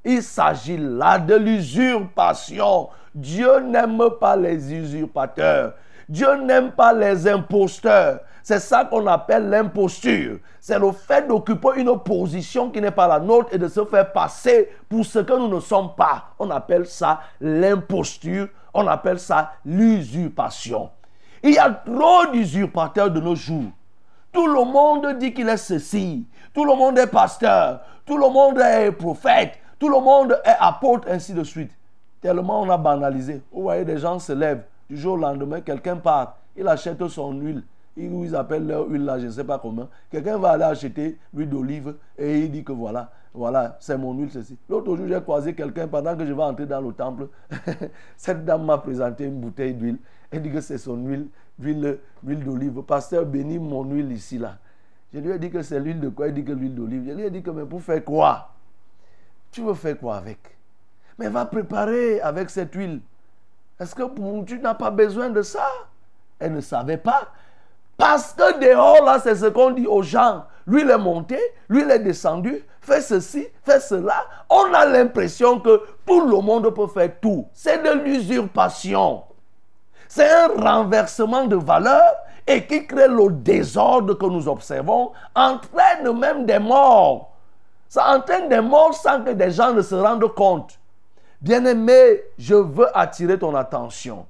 Il s'agit là de l'usurpation. Dieu n'aime pas les usurpateurs. Dieu n'aime pas les imposteurs. C'est ça qu'on appelle l'imposture. C'est le fait d'occuper une position qui n'est pas la nôtre et de se faire passer pour ce que nous ne sommes pas. On appelle ça l'imposture. On appelle ça l'usurpation. Il y a trop d'usurpateurs de nos jours. Tout le monde dit qu'il est ceci. Tout le monde est pasteur. Tout le monde est prophète. Tout le monde est apôtre, ainsi de suite. Tellement on a banalisé. Vous voyez, des gens se lèvent. Du jour au lendemain, quelqu'un part. Il achète son huile. Ils appellent leur huile là, je ne sais pas comment. Quelqu'un va aller acheter l'huile d'olive et il dit que voilà, voilà, c'est mon huile, ceci. L'autre jour, j'ai croisé quelqu'un pendant que je vais entrer dans le temple. Cette dame m'a présenté une bouteille d'huile. Elle dit que c'est son huile, huile, huile d'olive. Pasteur, bénis mon huile ici, là. Je lui ai dit que c'est l'huile de quoi? Il dit que l'huile d'olive. Je lui ai dit que, mais pour faire quoi? Tu veux faire quoi avec? Mais va préparer avec cette huile. Est-ce que tu n'as pas besoin de ça? Elle ne savait pas. Parce que dehors, là, c'est ce qu'on dit aux gens. Lui, il est monté, lui, il est descendu, fait ceci, fait cela. On a l'impression que tout le monde peut faire tout. C'est de l'usurpation. C'est un renversement de valeur et qui crée le désordre que nous observons, entraîne même des morts. Ça entraîne des morts sans que des gens ne se rendent compte. Bien-aimé, je veux attirer ton attention.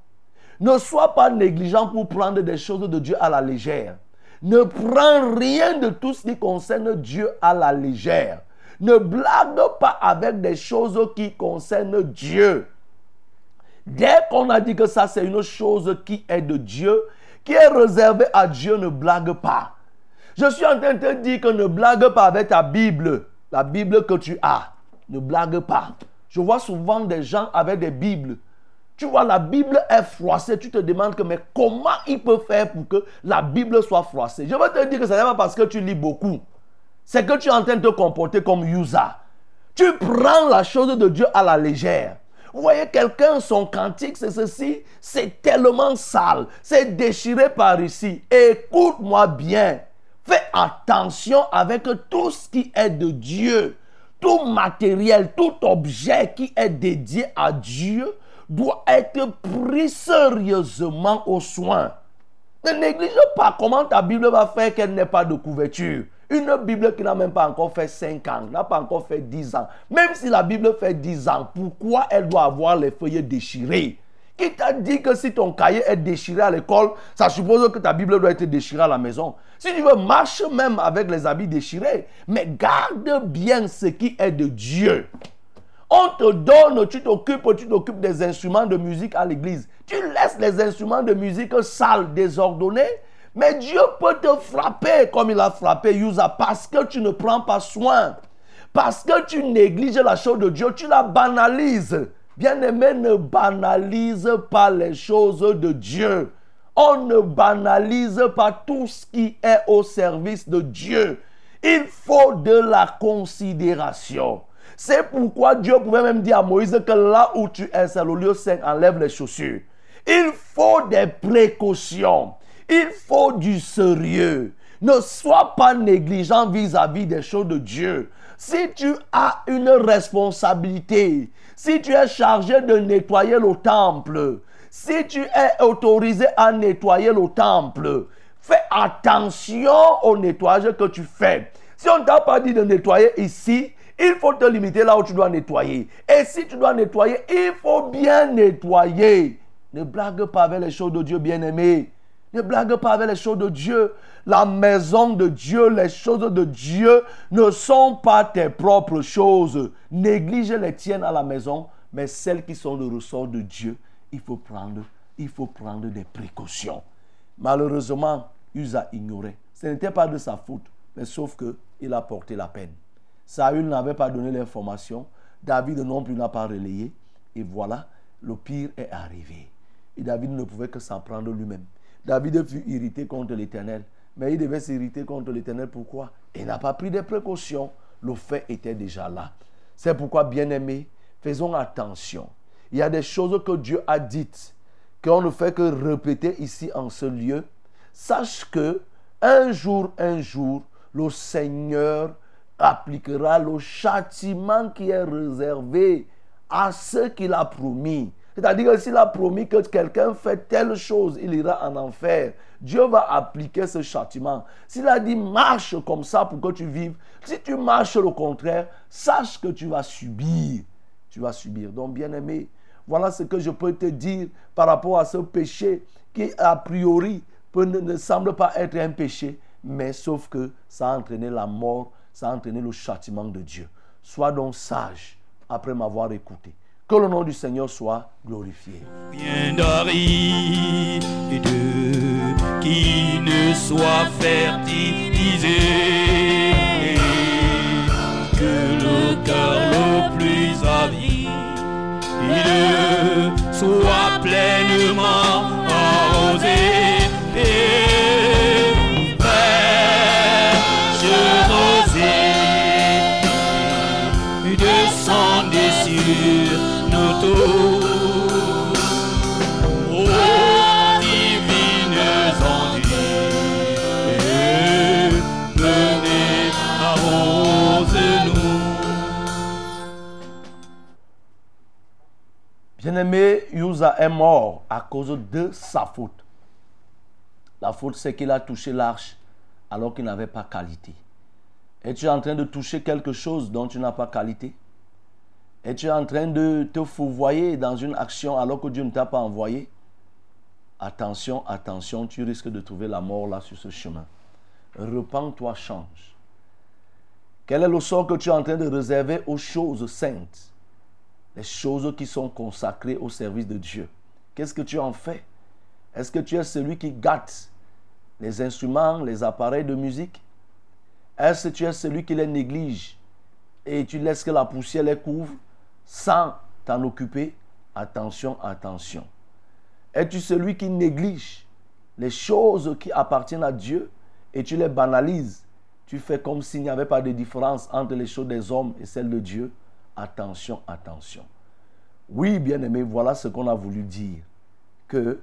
Ne sois pas négligent pour prendre des choses de Dieu à la légère. Ne prends rien de tout ce qui concerne Dieu à la légère. Ne blague pas avec des choses qui concernent Dieu. Dès qu'on a dit que ça c'est une chose qui est de Dieu, qui est réservée à Dieu, ne blague pas. Je suis en train de te dire que ne blague pas avec ta Bible, la Bible que tu as. Ne blague pas. Je vois souvent des gens avec des Bibles. Tu vois, la Bible est froissée. Tu te demandes que, mais comment il peut faire pour que la Bible soit froissée? Je veux te dire que ce n'est pas parce que tu lis beaucoup. C'est que tu es en train de te comporter comme Yusa. Tu prends la chose de Dieu à la légère. Vous voyez, quelqu'un, son cantique, c'est ceci, c'est tellement sale, c'est déchiré par ici. Écoute-moi bien. Fais attention avec tout ce qui est de Dieu tout matériel, tout objet qui est dédié à Dieu doit être pris sérieusement aux soins. Ne néglige pas comment ta Bible va faire qu'elle n'ait pas de couverture. Une Bible qui n'a même pas encore fait 5 ans, n'a pas encore fait 10 ans. Même si la Bible fait 10 ans, pourquoi elle doit avoir les feuillets déchirés? Qui t'a dit que si ton cahier est déchiré à l'école, ça suppose que ta Bible doit être déchirée à la maison? Si tu veux, marche même avec les habits déchirés. Mais garde bien ce qui est de Dieu. On te donne, tu t'occupes, tu t'occupes des instruments de musique à l'église. Tu laisses les instruments de musique sales, désordonnés. Mais Dieu peut te frapper comme il a frappé Yusa parce que tu ne prends pas soin. Parce que tu négliges la chose de Dieu, tu la banalises. Bien-aimé, ne banalise pas les choses de Dieu. On ne banalise pas tout ce qui est au service de Dieu. Il faut de la considération. C'est pourquoi Dieu pouvait même dire à Moïse que là où tu es, c'est le lieu saint, enlève les chaussures. Il faut des précautions. Il faut du sérieux. Ne sois pas négligent vis-à-vis des choses de Dieu. Si tu as une responsabilité, si tu es chargé de nettoyer le temple, si tu es autorisé à nettoyer le temple, fais attention au nettoyage que tu fais. Si on ne t'a pas dit de nettoyer ici, il faut te limiter là où tu dois nettoyer. Et si tu dois nettoyer, il faut bien nettoyer. Ne blague pas avec les choses de Dieu, bien-aimé. Ne blague pas avec les choses de Dieu. La maison de Dieu, les choses de Dieu ne sont pas tes propres choses. Néglige les tiennes à la maison, mais celles qui sont le ressort de Dieu, il faut prendre, des précautions. Malheureusement, Usa a ignoré. Ce n'était pas de sa faute, mais sauf que il a porté la peine. Saül n'avait pas donné l'information. David non plus n'a pas relayé. Et voilà, le pire est arrivé. Et David ne pouvait que s'en prendre lui-même. David fut irrité contre l'Éternel. Mais il devait s'irriter contre l'Éternel. Pourquoi? Il n'a pas pris des précautions. Le fait était déjà là. C'est pourquoi, bien-aimés, faisons attention. Il y a des choses que Dieu a dites, qu'on ne fait que répéter ici en ce lieu. Sache que un jour, un jour, le Seigneur appliquera le châtiment qui est réservé à ceux qu'il a promis. C'est-à-dire s'il a promis que quelqu'un fait telle chose, il ira en enfer. Dieu va appliquer ce châtiment. S'il a dit marche comme ça pour que tu vives, si tu marches le contraire, sache que tu vas subir. Tu vas subir. Donc, bien aimé, voilà ce que je peux te dire par rapport à ce péché qui, a priori, ne semble pas être un péché, mais sauf que ça a entraîné la mort, ça a entraîné le châtiment de Dieu. Sois donc sage après m'avoir écouté. Que le nom du Seigneur soit glorifié. Bien d'aride qui ne soit fertilisé. Que le cœur le plus avide soit pleinement Usa est mort à cause de sa faute? La faute, c'est qu'il a touché l'arche alors qu'il n'avait pas qualité. Et tu es en train de toucher quelque chose dont tu n'as pas qualité? Et tu es en train de te fourvoyer dans une action alors que Dieu ne t'a pas envoyé? Attention, attention, tu risques de trouver la mort là sur ce chemin. Repends-toi, change. Quel est le sort que tu es en train de réserver aux choses saintes? Les choses qui sont consacrées au service de Dieu. Qu'est-ce que tu en fais? Est-ce que tu es celui qui gâte les instruments, les appareils de musique? Est-ce que tu es celui qui les néglige et tu laisses que la poussière les couvre sans t'en occuper? Attention, attention. Es-tu celui qui néglige les choses qui appartiennent à Dieu et tu les banalises? Tu fais comme s'il n'y avait pas de différence entre les choses des hommes et celles de Dieu? Attention, attention. Oui, bien-aimé, voilà ce qu'on a voulu dire. Que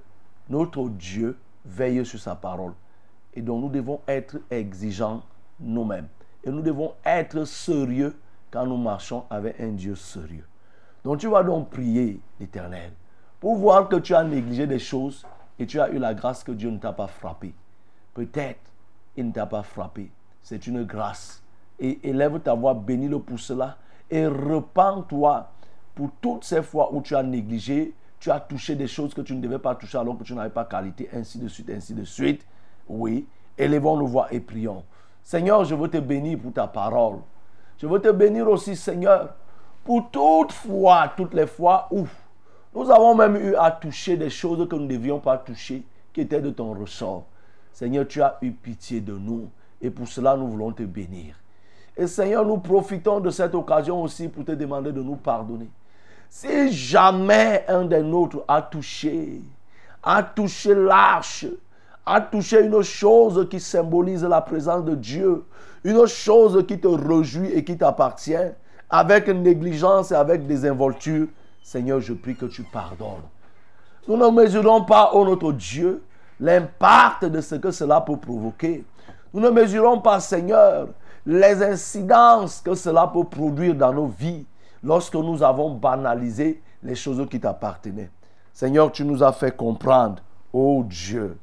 notre Dieu veille sur sa parole. Et donc nous devons être exigeants nous-mêmes. Et nous devons être sérieux quand nous marchons avec un Dieu sérieux. Donc tu vas donc prier l'Éternel pour voir que tu as négligé des choses et tu as eu la grâce que Dieu ne t'a pas frappé. Peut-être il ne t'a pas frappé. C'est une grâce. Et élève ta voix, bénis-le pour cela. Et repens-toi pour toutes ces fois où tu as négligé, tu as touché des choses que tu ne devais pas toucher alors que tu n'avais pas qualité, ainsi de suite, ainsi de suite. Oui, élevons nos voix et prions. Seigneur, je veux te bénir pour ta parole. Je veux te bénir aussi, Seigneur, pour toute fois, toutes les fois où nous avons même eu à toucher des choses que nous ne devions pas toucher, qui étaient de ton ressort. Seigneur, tu as eu pitié de nous et pour cela nous voulons te bénir. Et Seigneur, nous profitons de cette occasion aussi pour te demander de nous pardonner. Si jamais un des nôtres a touché, a touché l'arche, a touché une chose qui symbolise la présence de Dieu, une chose qui te réjouit et qui t'appartient, avec négligence et avec désinvolture, Seigneur, je prie que tu pardonnes. Nous ne mesurons pas, ô notre Dieu, l'impact de ce que cela peut provoquer. Nous ne mesurons pas, Seigneur, les incidences que cela peut produire dans nos vies lorsque nous avons banalisé les choses qui t'appartenaient. Seigneur, tu nous as fait comprendre, ô Dieu,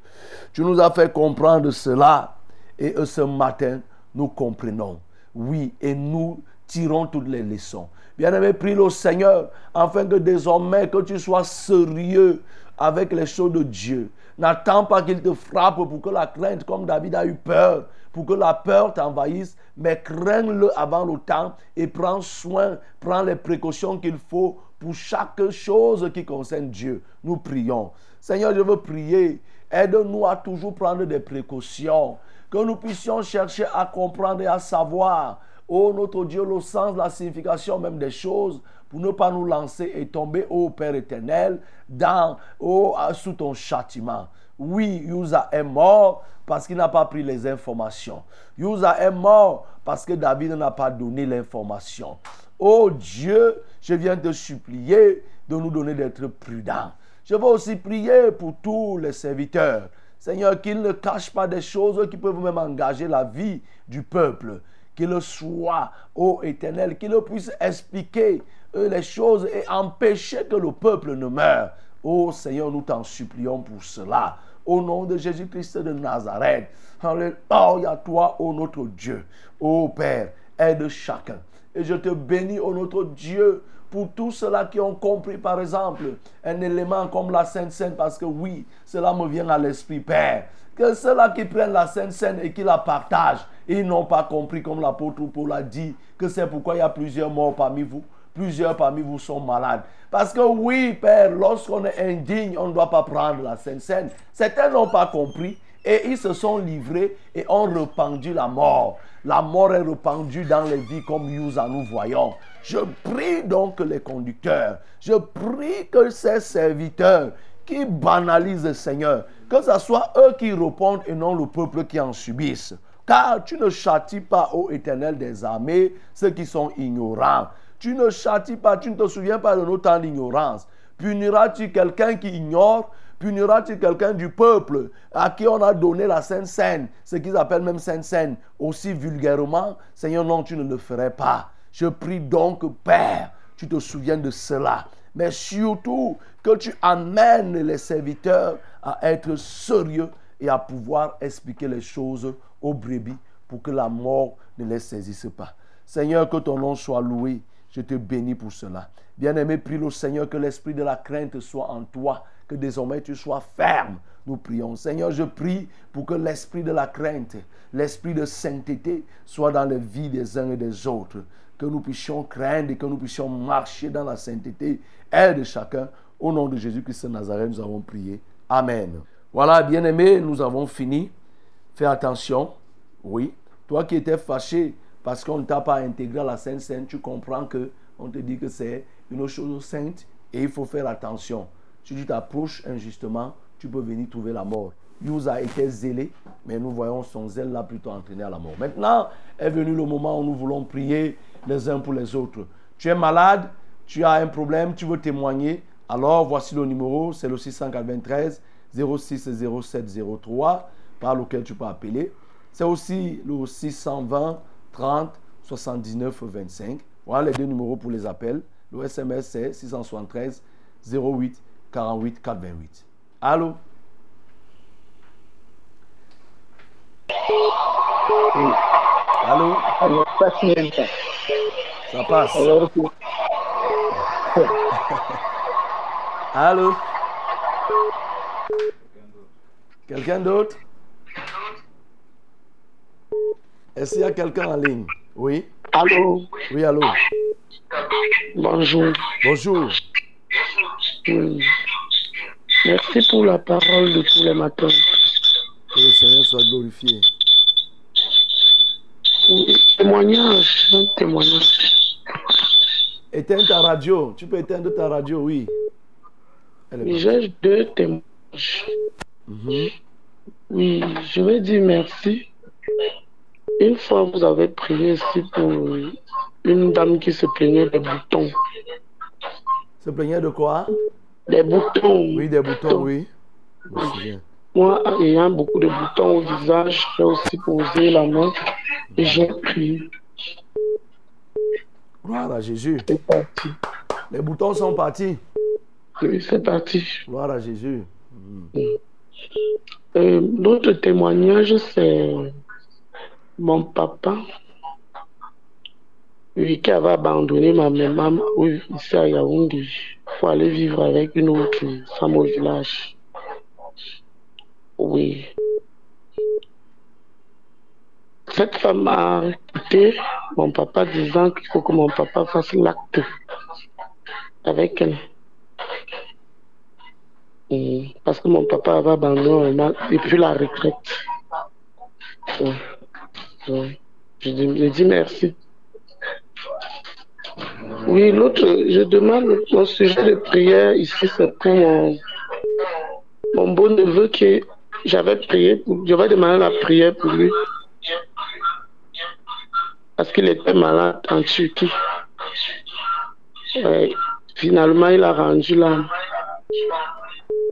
tu nous as fait comprendre cela. Et ce matin, nous comprenons. Oui, et nous tirons toutes les leçons. Bien-aimé, prie le Seigneur afin que désormais que tu sois sérieux avec les choses de Dieu. N'attends pas qu'il te frappe pour que la crainte, comme David a eu peur, pour que la peur t'envahisse, mais crains-le avant le temps et prends soin, prends les précautions qu'il faut pour chaque chose qui concerne Dieu. Nous prions. Seigneur, je veux prier. Aide-nous à toujours prendre des précautions, que nous puissions chercher à comprendre et à savoir oh notre Dieu, le sens, la signification même des choses, pour ne pas nous lancer et tomber, ô Père éternel, dans, oh, sous ton châtiment. Oui, Yusa est mort parce qu'il n'a pas pris les informations. Yusa est mort parce que David n'a pas donné l'information. Oh Dieu, je viens te supplier de nous donner d'être prudents. Je veux aussi prier pour tous les serviteurs. Seigneur, qu'ils ne cachent pas des choses qui peuvent même engager la vie du peuple. Qu'il soit, ô éternel, qu'il puisse expliquer les choses et empêcher que le peuple ne meure. Ô Seigneur, nous t'en supplions pour cela. Au nom de Jésus-Christ de Nazareth. Alléluia, toi, ô notre Dieu. Ô Père, aide chacun. Et je te bénis, ô notre Dieu, pour tous ceux-là qui ont compris, par exemple, un élément comme la Sainte Seine, parce que oui, cela me vient à l'esprit, Père. Que ceux-là qui prennent la Sainte Seine et qui la partagent, ils n'ont pas compris, comme l'apôtre Paul a dit, que c'est pourquoi il y a plusieurs morts parmi vous. Plusieurs parmi vous sont malades. Parce que oui, Père, lorsqu'on est indigne, on ne doit pas prendre la Sainte Seine. Certains n'ont pas compris et ils se sont livrés et ont rependu la mort. La mort est répandue dans les vies comme nous en nous voyons. Je prie donc les conducteurs, je prie que ces serviteurs qui banalisent le Seigneur, que ce soit eux qui répondent et non le peuple qui en subisse. Car tu ne châties pas, ô éternel des armées, ceux qui sont ignorants. Tu ne châties pas, tu ne te souviens pas de nos temps d'ignorance. Puniras-tu quelqu'un qui ignore? Puniras-tu quelqu'un du peuple à qui on a donné la Sainte Seine, ce qu'ils appellent même Sainte Seine, aussi vulgairement? Seigneur, non, tu ne le ferais pas. Je prie donc, Père, tu te souviens de cela. Mais surtout que tu amènes les serviteurs à être sérieux et à pouvoir expliquer les choses aux brebis pour que la mort ne les saisisse pas. Seigneur, que ton nom soit loué. Je te bénis pour cela. Bien-aimé, prie le Seigneur que l'esprit de la crainte soit en toi, que désormais tu sois ferme. Nous prions. Seigneur, je prie pour que l'esprit de la crainte, l'esprit de sainteté soit dans les vies des uns et des autres. Que nous puissions craindre et que nous puissions marcher dans la sainteté. Aide chacun. Au nom de Jésus-Christ de Nazareth, nous avons prié. Amen. Voilà, bien-aimé, nous avons fini. Fais attention. Oui. Toi qui étais fâché parce qu'on ne t'a pas intégré à la Sainte Sainte, tu comprends que on te dit que c'est une chose sainte et il faut faire attention. Si tu t'approches injustement, tu peux venir trouver la mort. Yous a été zélé, mais nous voyons son zèle là plutôt entraîné à la mort. Maintenant est venu le moment où nous voulons prier les uns pour les autres. Tu es malade, tu as un problème, tu veux témoigner. Alors voici le numéro, c'est le 693 06 07 03 par lequel tu peux appeler. C'est aussi le 620 30 79 25. Voilà les deux numéros pour les appels. Le SMS c'est 673 08 48 428. Allô? Allô? Ça passe. Allô? Quelqu'un d'autre? Est-ce qu'il y a quelqu'un en ligne? Oui? Allô? Oui, allô? Bonjour. Bonjour. Merci pour la parole de tous les matins. Que le Seigneur soit glorifié. Oui, Témoignage, un témoignage. Éteins ta radio. Tu peux éteindre ta radio, oui. J'ai deux témoignages. Mhm. Oui, je vais dire merci. Une fois, vous avez prié ici pour une dame qui se plaignait des boutons. Se plaignait de quoi? Des boutons. Oui, des boutons, oui. Moi, ayant beaucoup de boutons au visage, j'ai aussi posé la main et j'ai prié. Gloire à Jésus. C'est parti. Les boutons sont partis. Oui, c'est parti. Gloire à Jésus. Euh, L'autre témoignage, c'est mon papa oui, qui avait abandonné ma maman oui, ici à Yaoundé pour aller vivre avec une autre femme au village. Oui. Cette femme a quitté mon papa disant qu'il faut que mon papa fasse l'acte avec elle. Mm, Parce que mon papa avait abandonné ma maman depuis la retraite. Mm. Je dis, je dis merci. Oui, l'autre, je demande mon sujet de prière ici, c'est pour mon, mon beau-neveu qui j'avais prié, pour- j'avais demandé la prière pour lui. Parce qu'il était malade en Turquie. Finalement, il a rendu l'âme.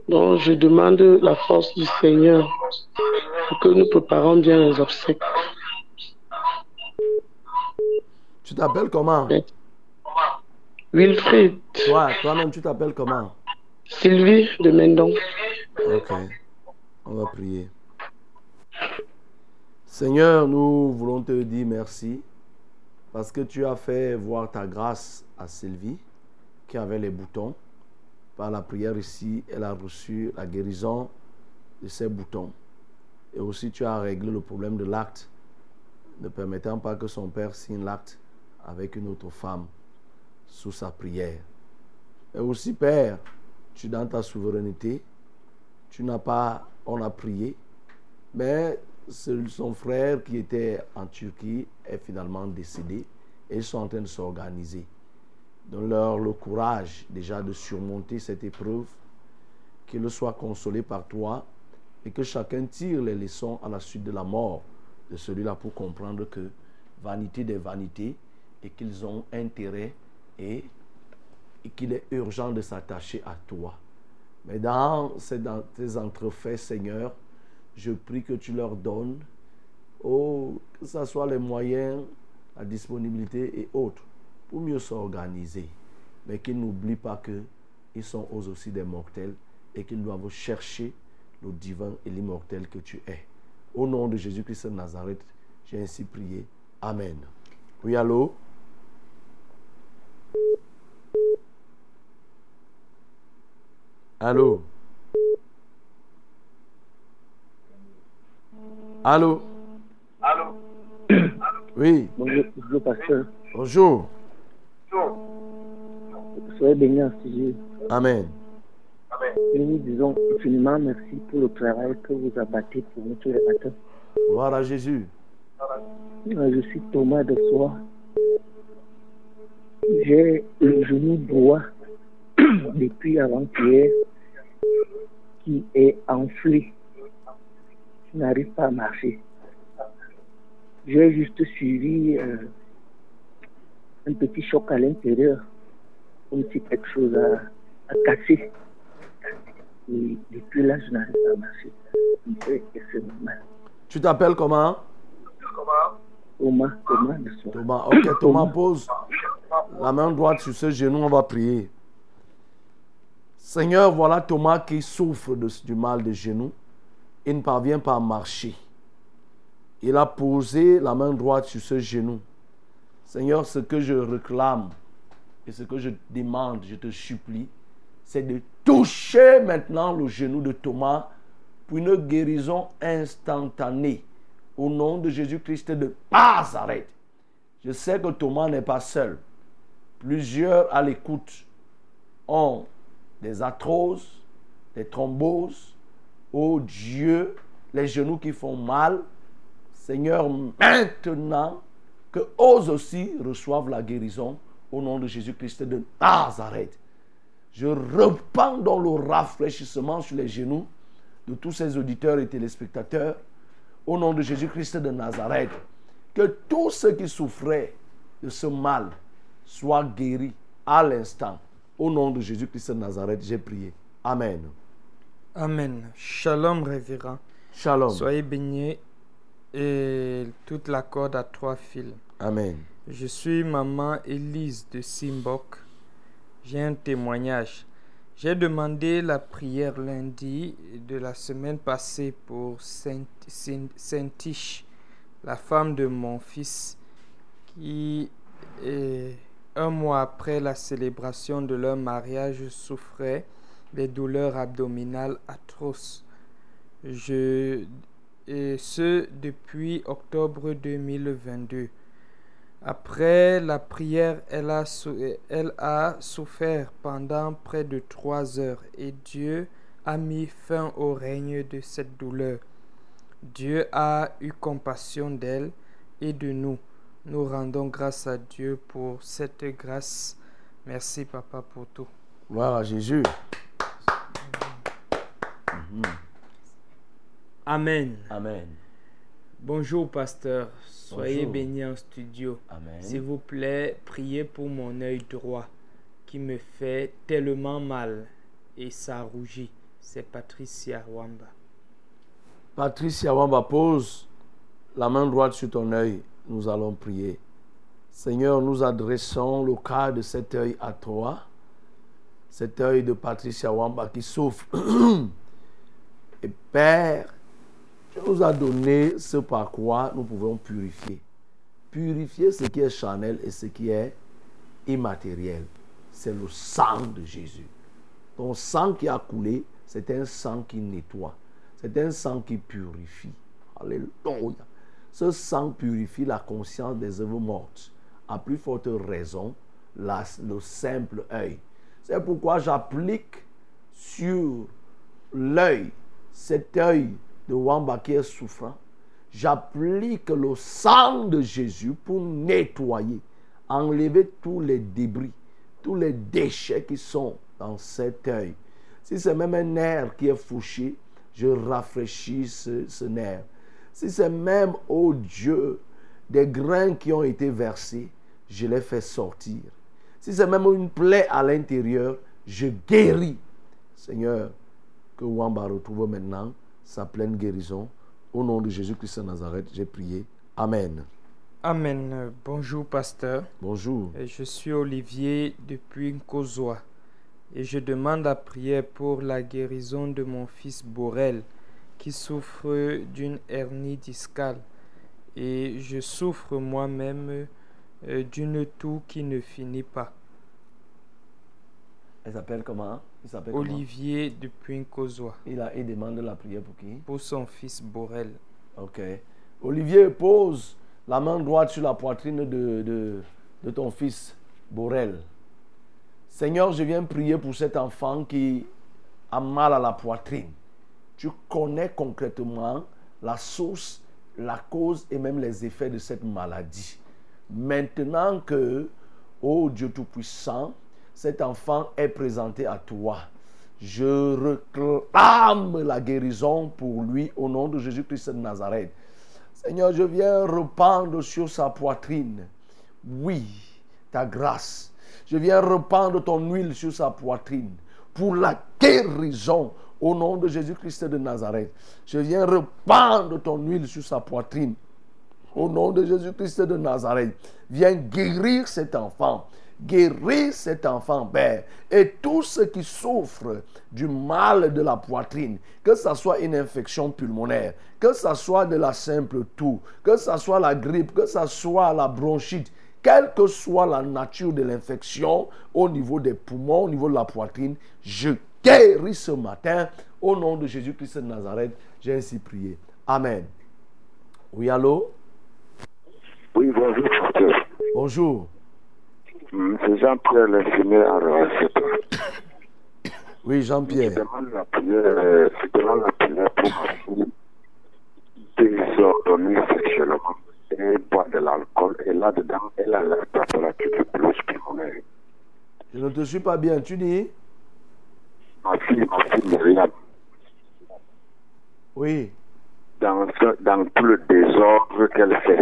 Donc, je demande la force du Seigneur pour que nous préparons bien les obsèques. Tu t'appelles comment? Wilfried, Toi, toi-même, tu t'appelles comment? Sylvie de Mendon. Ok. On va prier. Seigneur, nous voulons te dire merci parce que tu as fait voir ta grâce à Sylvie qui avait les boutons. Par la prière ici, elle a reçu la guérison de ses boutons. Et aussi, tu as réglé le problème de l'acte, ne permettant pas que son père signe l'acte avec une autre femme sous sa prière. Et aussi, Père, tu dans ta souveraineté, tu n'as pas, on a prié, mais son frère qui était en Turquie est finalement décédé et ils sont en train de s'organiser. Donne-leur le courage déjà de surmonter cette épreuve, qu'ils soient consolés par toi et que chacun tire les leçons à la suite de la mort de celui-là pour comprendre que vanité des vanités et qu'ils ont intérêt et et qu'il est urgent de s'attacher à toi. Mais dans dans tes entrefaits, Seigneur, je prie que tu leur donnes, oh, que ce soit les moyens, la disponibilité et autres, pour mieux s'organiser. Mais qu'ils n'oublient pas qu'ils sont eux aussi des mortels et qu'ils doivent chercher le divin et l'immortel que tu es. Au nom de Jésus-Christ de Nazareth, j'ai ainsi prié. Amen. Oui, allô? Allô? Allô? Oui, Bonjour, bonjour, pasteur. bonjour. Soyez bénis en ce jour. Amen. Et nous disons infiniment merci pour le travail que vous abattez pour nous tous les matins. Gloire à Jésus. Euh, Je suis Thomas de Soie. J'ai le genou droit depuis avant-hier qui est enflé. Je n'arrive pas à marcher. J'ai juste suivi euh, un petit choc à l'intérieur, comme si quelque chose a, a cassé. Et depuis là, je n'arrive pas à marcher. Je sais que c'est normal. Tu t'appelles comment? Thomas, Thomas. Thomas. Ok, Thomas, pose la main droite sur ce genou, on va prier. Seigneur, voilà Thomas qui souffre de- du mal de genou. Il ne parvient pas à marcher. Il a posé la main droite sur ce genou. Seigneur, ce que je réclame et ce que je demande, je te supplie, c'est de toucher maintenant le genou de Thomas pour une guérison instantanée. Au nom de Jésus-Christ de Nazareth. Je sais que Thomas n'est pas seul. Plusieurs à l'écoute ont des arthroses, des thromboses. Oh Dieu, les genoux qui font mal. Seigneur, maintenant, que eux aussi reçoivent la guérison au nom de Jésus-Christ de Nazareth. Je repends dans le rafraîchissement sur les genoux de tous ces auditeurs et téléspectateurs au nom de Jésus-Christ de Nazareth. Que tous ceux qui souffraient de ce mal soient guéris à l'instant. Au nom de Jésus-Christ de Nazareth, j'ai prié. Amen. Amen. Shalom, révérend. Shalom. Soyez bénis et toute la corde à trois fils. Amen. Je suis maman Élise de Simbok. J'ai un témoignage. J'ai demandé la prière lundi de la semaine passée pour Saint- Saint- Saint-Tiche, la femme de mon fils, qui, un mois après la célébration de leur mariage, souffrait des douleurs abdominales atroces. Je, et ce depuis octobre 2022. Après la prière, elle a, sou- elle a souffert pendant près de trois heures et Dieu a mis fin au règne de cette douleur. Dieu a eu compassion d'elle et de nous. Nous rendons grâce à Dieu pour cette grâce Merci, papa, pour tout. Gloire à Jésus. Amen. Amen. Bonjour, pasteur. Soyez Bonjour. bénis en studio. Amen. S'il vous plaît, priez pour mon œil droit qui me fait tellement mal et ça rougit. C'est Patricia Wamba. Patricia Wamba pose la main droite sur ton œil. Nous allons prier. Seigneur, nous adressons le cas de cet œil à toi. Cet œil de Patricia Wamba qui souffre. Et Père, tu nous as donné ce par quoi nous pouvons purifier. Purifier ce qui est charnel et ce qui est immatériel. C'est le sang de Jésus. Ton sang qui a coulé, c'est un sang qui nettoie. C'est un sang qui purifie. Alléluia. Ce sang purifie la conscience des œuvres mortes. À plus forte raison, le simple œil. C'est pourquoi j'applique sur l'œil, cet œil de Wamba qui est souffrant, j'applique le sang de Jésus pour nettoyer, enlever tous les débris, tous les déchets qui sont dans cet œil. Si c'est même un nerf qui est fouché, je rafraîchis ce, nerf. Si c'est même, oh Dieu, des grains qui ont été versés, je les fais sortir. Si c'est même une plaie à l'intérieur, je guéris. Seigneur, que Wamba retrouve maintenant sa pleine guérison. Au nom de Jésus-Christ de Nazareth, j'ai prié. Amen. Amen. Bonjour, pasteur. Bonjour. Je suis Olivier depuis Nkozoa et je demande la prière pour la guérison de mon fils Borel qui souffre d'une hernie discale et je souffre moi-même euh, d'une toux qui ne finit pas. Elle s'appelle comment? Il s'appelle Olivier depuis Nkozoa Il, a, il demande la prière pour qui? Pour son fils Borel. Ok. Olivier, pose la main droite sur la poitrine de, de, de ton fils, Borel. Seigneur, je viens prier pour cet enfant qui a mal à la poitrine. Tu connais concrètement la source, la cause et même les effets de cette maladie. Maintenant que, oh Dieu Tout-Puissant, cet enfant est présenté à toi, je réclame la guérison pour lui au nom de Jésus-Christ de Nazareth. Seigneur, je viens rependre sur sa poitrine. Oui, ta grâce. Je viens rependre ton huile sur sa poitrine pour la guérison au nom de Jésus-Christ de Nazareth. Je viens rependre ton huile sur sa poitrine au nom de Jésus-Christ de Nazareth. Viens guérir cet enfant. Guérir cet enfant, Père. Et tous ceux qui souffrent du mal de la poitrine, que ce soit une infection pulmonaire, que ce soit de la simple toux, que ce soit la grippe, que ce soit la bronchite, quelle que soit la nature de l'infection au niveau des poumons, au niveau de la poitrine, je guéris ce matin au nom de Jésus-Christ de Nazareth. J'ai ainsi prié. Amen. Oui, allô? Oui, bonjour. Bonjour. Hum, C'est Jean-Pierre à Roissy. Oui, Je Jean-Pierre. demande la prière, euh, je demande la prière pour ma fille désordonnée sexuellement et boit de l'alcool. Et là-dedans, elle a la tuberculose pulmonaire. Je ne te suis pas bien. Tu dis? Ma fille, ma fille Myriam, Oui. dans, ce- dans tout le désordre qu'elle fait,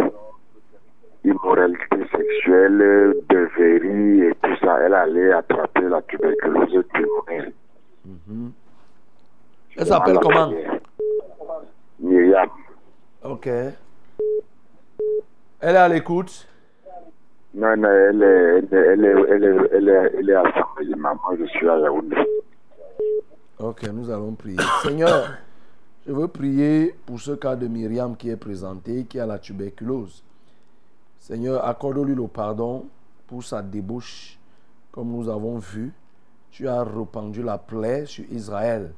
immoralité sexuelle, beuverie et tout ça, elle allait attraper la tuberculose pulmonaire. Mhm. Elle s'appelle comment? Myriam. Ok. Elle est à l'écoute? Non, non, elle est, elle est, elle est, elle est, elle est, à maman, je suis à Yaoundé. Ok, nous allons prier. Seigneur, je veux prier pour ce cas de Myriam qui est présenté, qui a la tuberculose. Seigneur, accorde-lui le pardon pour sa débauche. Comme nous avons vu, tu as répandu la plaie sur Israël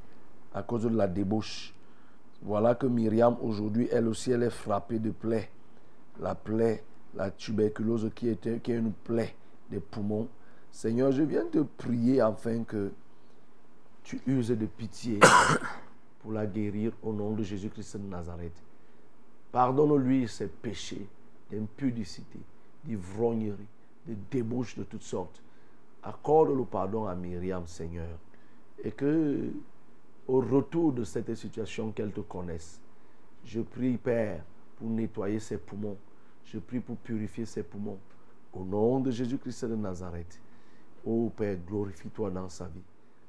à cause de la débauche. Voilà que Myriam, aujourd'hui, elle aussi, elle est frappée de plaie. La plaie, la tuberculose qui est, qui est une plaie des poumons. Seigneur, je viens te prier afin que tu uses de pitié pour la guérir au nom de Jésus-Christ de Nazareth. Pardonne-lui ses péchés d'impudicité, d'ivrognerie, de débauche de toutes sortes. accorde le pardon à Myriam, Seigneur. Et que, au retour de cette situation, qu'elle te connaisse. Je prie, Père, pour nettoyer ses poumons. Je prie pour purifier ses poumons. Au nom de Jésus-Christ de Nazareth. Oh Père, glorifie-toi dans sa vie.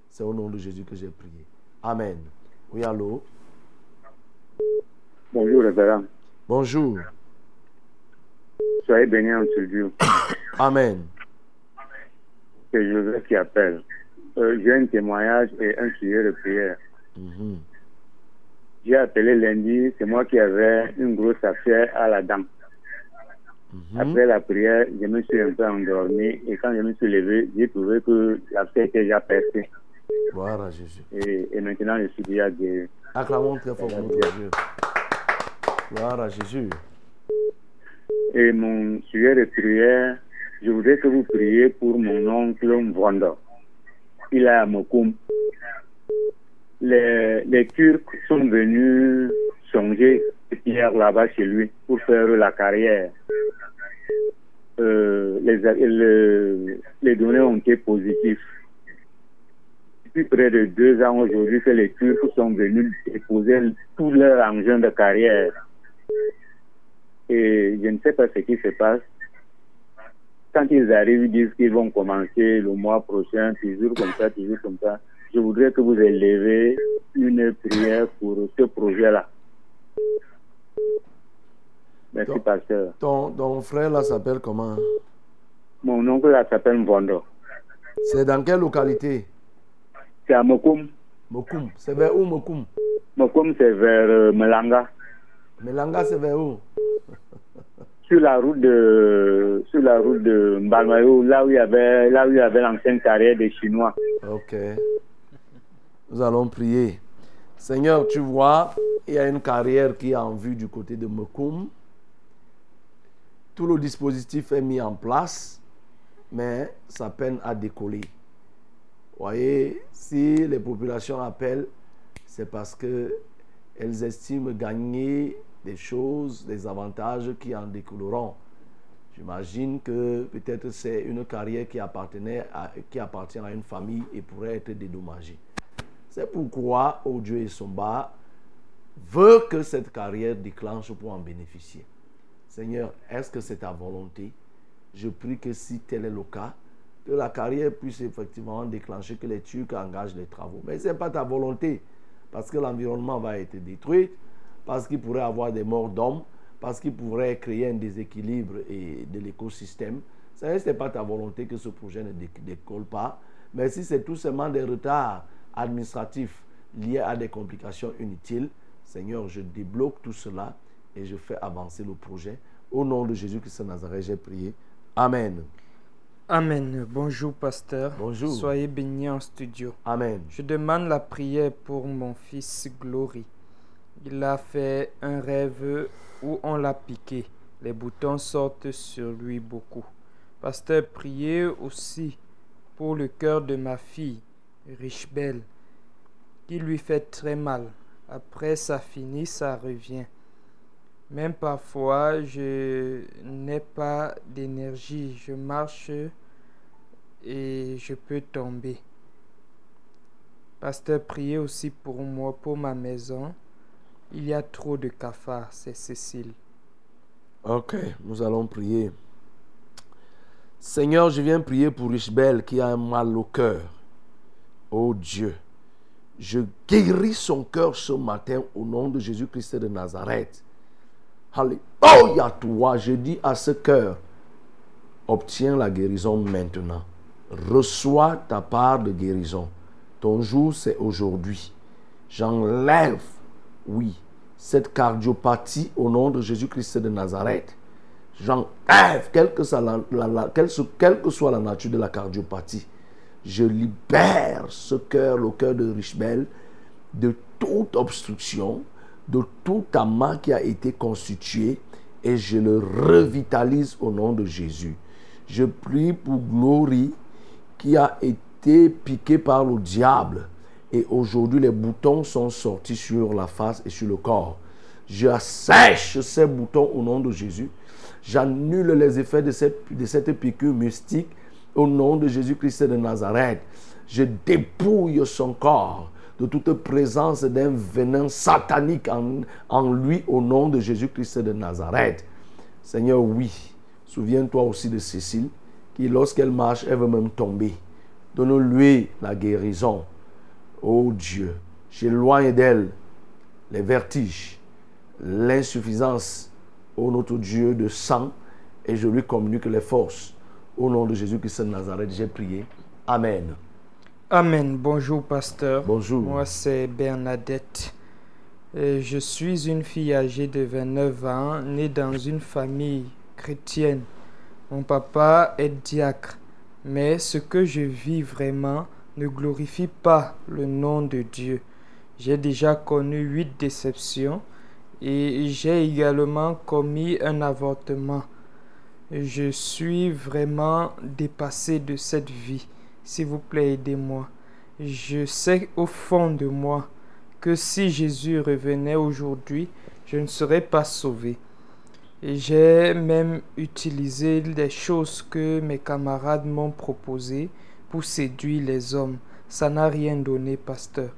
C'est au nom de Jésus que j'ai prié. Amen. Oui, allô? Bonjour, révérend. Bonjour. Soyez bénis en ce Dieu. Amen. C'est Joseph qui appelle. Euh, J'ai un témoignage et un sujet de prière. Mhm. J'ai appelé lundi, c'est moi qui avais une grosse affaire à la dent. Mhm. Après la prière, je me suis un peu endormi et quand je me suis levé, j'ai trouvé que l'affaire était déjà percée. Gloire à Jésus. Et, et maintenant, je suis déjà guéri. Acclamons très fort pour notre Dieu. Gloire à Jésus. Et mon sujet de prière, je voudrais que vous priez pour mon oncle Mvondo. Il est à Mokoum. Les, les Turcs sont venus songer hier là-bas chez lui pour faire la carrière. Euh, les, les, données ont été positives. Depuis près de deux ans aujourd'hui que les Turcs sont venus déposer tout leur engin de carrière. Et je ne sais pas ce qui se passe. Quand ils arrivent, ils disent qu'ils vont commencer le mois prochain, toujours comme ça, toujours comme ça. Je voudrais que vous élevez une prière pour ce projet-là. Merci, pasteur. Ton, ton frère là s'appelle comment? Mon oncle là s'appelle Mvondo. C'est dans quelle localité? C'est à Mokoum. Mokoum. C'est vers où Mokoum? Mokoum, c'est vers euh, Melanga. Melanga, c'est vers où? Sur la route de, sur la route de Mbalmayo, là où il y avait, là où il y avait l'ancienne carrière des Chinois. Ok. Nous allons prier. Seigneur, tu vois, il y a une carrière qui est en vue du côté de Mokoum. Tout le dispositif est mis en place, mais ça peine à décoller. Voyez, si les populations appellent, c'est parce que elles estiment gagner des choses, des avantages qui en découleront. J'imagine que peut-être c'est une carrière qui, appartenait qui appartient à une famille et pourrait être dédommagée. C'est pourquoi Dieu et son bas veut que cette carrière déclenche pour en bénéficier. Seigneur, est-ce que c'est ta volonté? Je prie que si tel est le cas, que la carrière puisse effectivement déclencher, que les Turcs engagent les travaux. Mais ce n'est pas ta volonté, parce que l'environnement va être détruit, parce qu'il pourrait avoir des morts d'hommes, parce qu'il pourrait créer un déséquilibre et de l'écosystème. Ce n'est pas ta volonté que ce projet ne dé- décolle pas, mais si c'est tout simplement des retards administratifs liés à des complications inutiles, Seigneur, je débloque tout cela et je fais avancer le projet. Au nom de Jésus-Christ de Nazareth, j'ai prié. Amen. Amen. Bonjour, pasteur. Bonjour. Soyez bénis en studio. Amen. Je demande la prière pour mon fils Glory. Il a fait un rêve où on l'a piqué. Les boutons sortent sur lui beaucoup. Pasteur, priez aussi pour le cœur de ma fille, Richbel, qui lui fait très mal. Après ça finit, ça revient. Même parfois, je n'ai pas d'énergie. Je marche et je peux tomber. Pasteur, priez aussi pour moi, pour ma maison. Il y a trop de cafards, c'est Cécile. Ok, nous allons prier. Seigneur, je viens prier pour Richbel qui a un mal au cœur. Oh Dieu, je guéris son cœur ce matin au nom de Jésus-Christ de Nazareth. Alléluia, toi, je dis à ce cœur, obtiens la guérison maintenant. Reçois ta part de guérison. Ton jour, c'est aujourd'hui. J'enlève, oui, cette cardiopathie au nom de Jésus-Christ de Nazareth. J'enlève, quelle que soit la nature de la cardiopathie. Je libère ce cœur, le cœur de Richbel, de toute obstruction, de tout amas qui a été constitué et je le revitalise au nom de Jésus. Je prie pour Glory qui a été piqué par le diable et aujourd'hui les boutons sont sortis sur la face et sur le corps. J'assèche ces boutons au nom de Jésus. J'annule les effets de cette, de cette piqûre mystique Au nom de Jésus-Christ de Nazareth, je dépouille son corps de toute présence d'un venin satanique en, lui au nom de Jésus-Christ de Nazareth. Seigneur, oui, souviens-toi aussi de Cécile, qui lorsqu'elle marche, elle veut même tomber. Donne-lui la guérison. Oh Dieu, j'éloigne d'elle les vertiges, l'insuffisance, ô notre Dieu, de sang, et je lui communique les forces. Au nom de Jésus-Christ de Nazareth, j'ai prié. Amen. Amen. Bonjour, pasteur. Bonjour. Moi, c'est Bernadette. Et je suis une fille âgée de 29 ans, née dans une famille chrétienne. Mon papa est diacre, mais ce que je vis vraiment ne glorifie pas le nom de Dieu. J'ai déjà connu huit déceptions et j'ai également commis un avortement. Je suis vraiment dépassé de cette vie. S'il vous plaît, aidez-moi. Je sais au fond de moi que si Jésus revenait aujourd'hui, je ne serais pas sauvé. J'ai même utilisé des choses que mes camarades m'ont proposées pour séduire les hommes. Ça n'a rien donné, pasteur.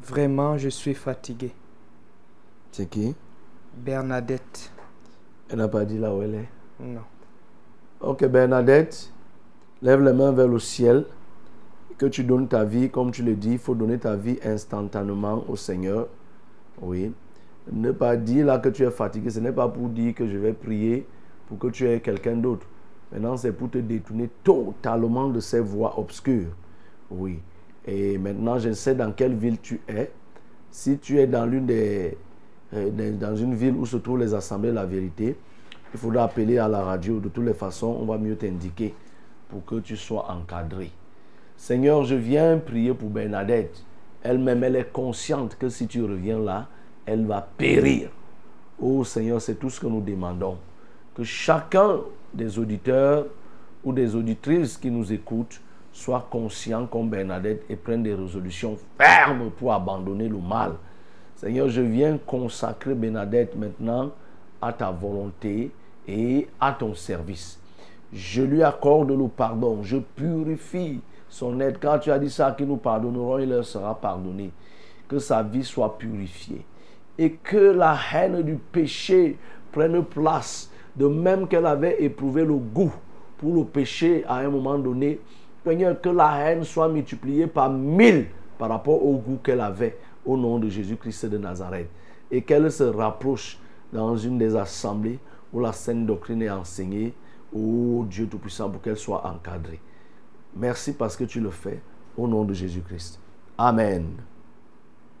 Vraiment, je suis fatigué. C'est qui? Bernadette. Elle n'a pas dit là où elle est? Non. Ok, Bernadette, lève les mains vers le ciel. Que tu donnes ta vie, comme tu le dis, il faut donner ta vie instantanément au Seigneur. Oui. Ne pas dire là que tu es fatigué, ce n'est pas pour dire que je vais prier pour que tu aies quelqu'un d'autre. Maintenant, c'est pour te détourner totalement de ces voies obscures. Oui. Et maintenant, je sais dans quelle ville tu es. Si tu es dans l'une des, euh, dans une ville où se trouvent les assemblées de la vérité, il faudra appeler à la radio. De toutes les façons, on va mieux t'indiquer pour que tu sois encadré. Seigneur, je viens prier pour Bernadette. Elle-même, elle est consciente que si tu reviens là, elle va périr. Oh Seigneur, c'est tout ce que nous demandons. Que chacun des auditeurs ou des auditrices qui nous écoutent soit conscient comme Bernadette et prenne des résolutions fermes pour abandonner le mal. Seigneur, je viens consacrer Bernadette maintenant à ta volonté et à ton service. Je lui accorde le pardon. Je purifie son aide. Quand tu as dit ça, qui nous pardonneront, il leur sera pardonné. Que sa vie soit purifiée. Et que la haine du péché prenne place. De même qu'elle avait éprouvé le goût pour le péché à un moment donné. Que la haine soit multipliée par mille par rapport au goût qu'elle avait au nom de Jésus-Christ de Nazareth. Et qu'elle se rapproche dans une des assemblées où la sainte doctrine est enseignée. Oh Dieu Tout-Puissant, pour qu'elle soit encadrée. Merci parce que tu le fais au nom de Jésus-Christ. Amen.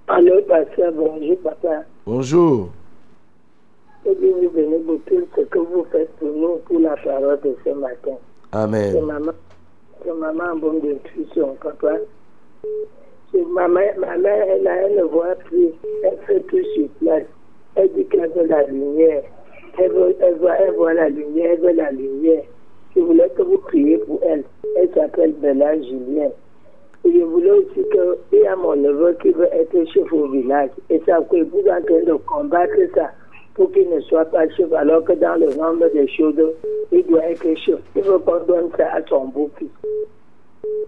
Allô, pasteur, bonjour, papa. Bonjour. Que Dieu vous bénisse pour tout ce que vous faites pour nous, pour la parole de ce matin. Amen. maman, c'est maman en bonne d'intuition, papa. C'est maman, ma mère, elle, elle ne voit plus. Elle fait tout sur place. Elle dit qu'elle veut la lumière. Elle, veut, elle, voit la lumière, elle veut la lumière. Je voulais que vous priez pour elle. Elle s'appelle Bella Julien. Et je voulais aussi qu'il y a mon neveu qui veut être chef au village. Et ça, que vous êtes en train de combattre ça pour qu'il ne soit pas chef, alors que dans le nombre des choses, il doit être chef. Il veut qu'on donne ça à son beau-fils.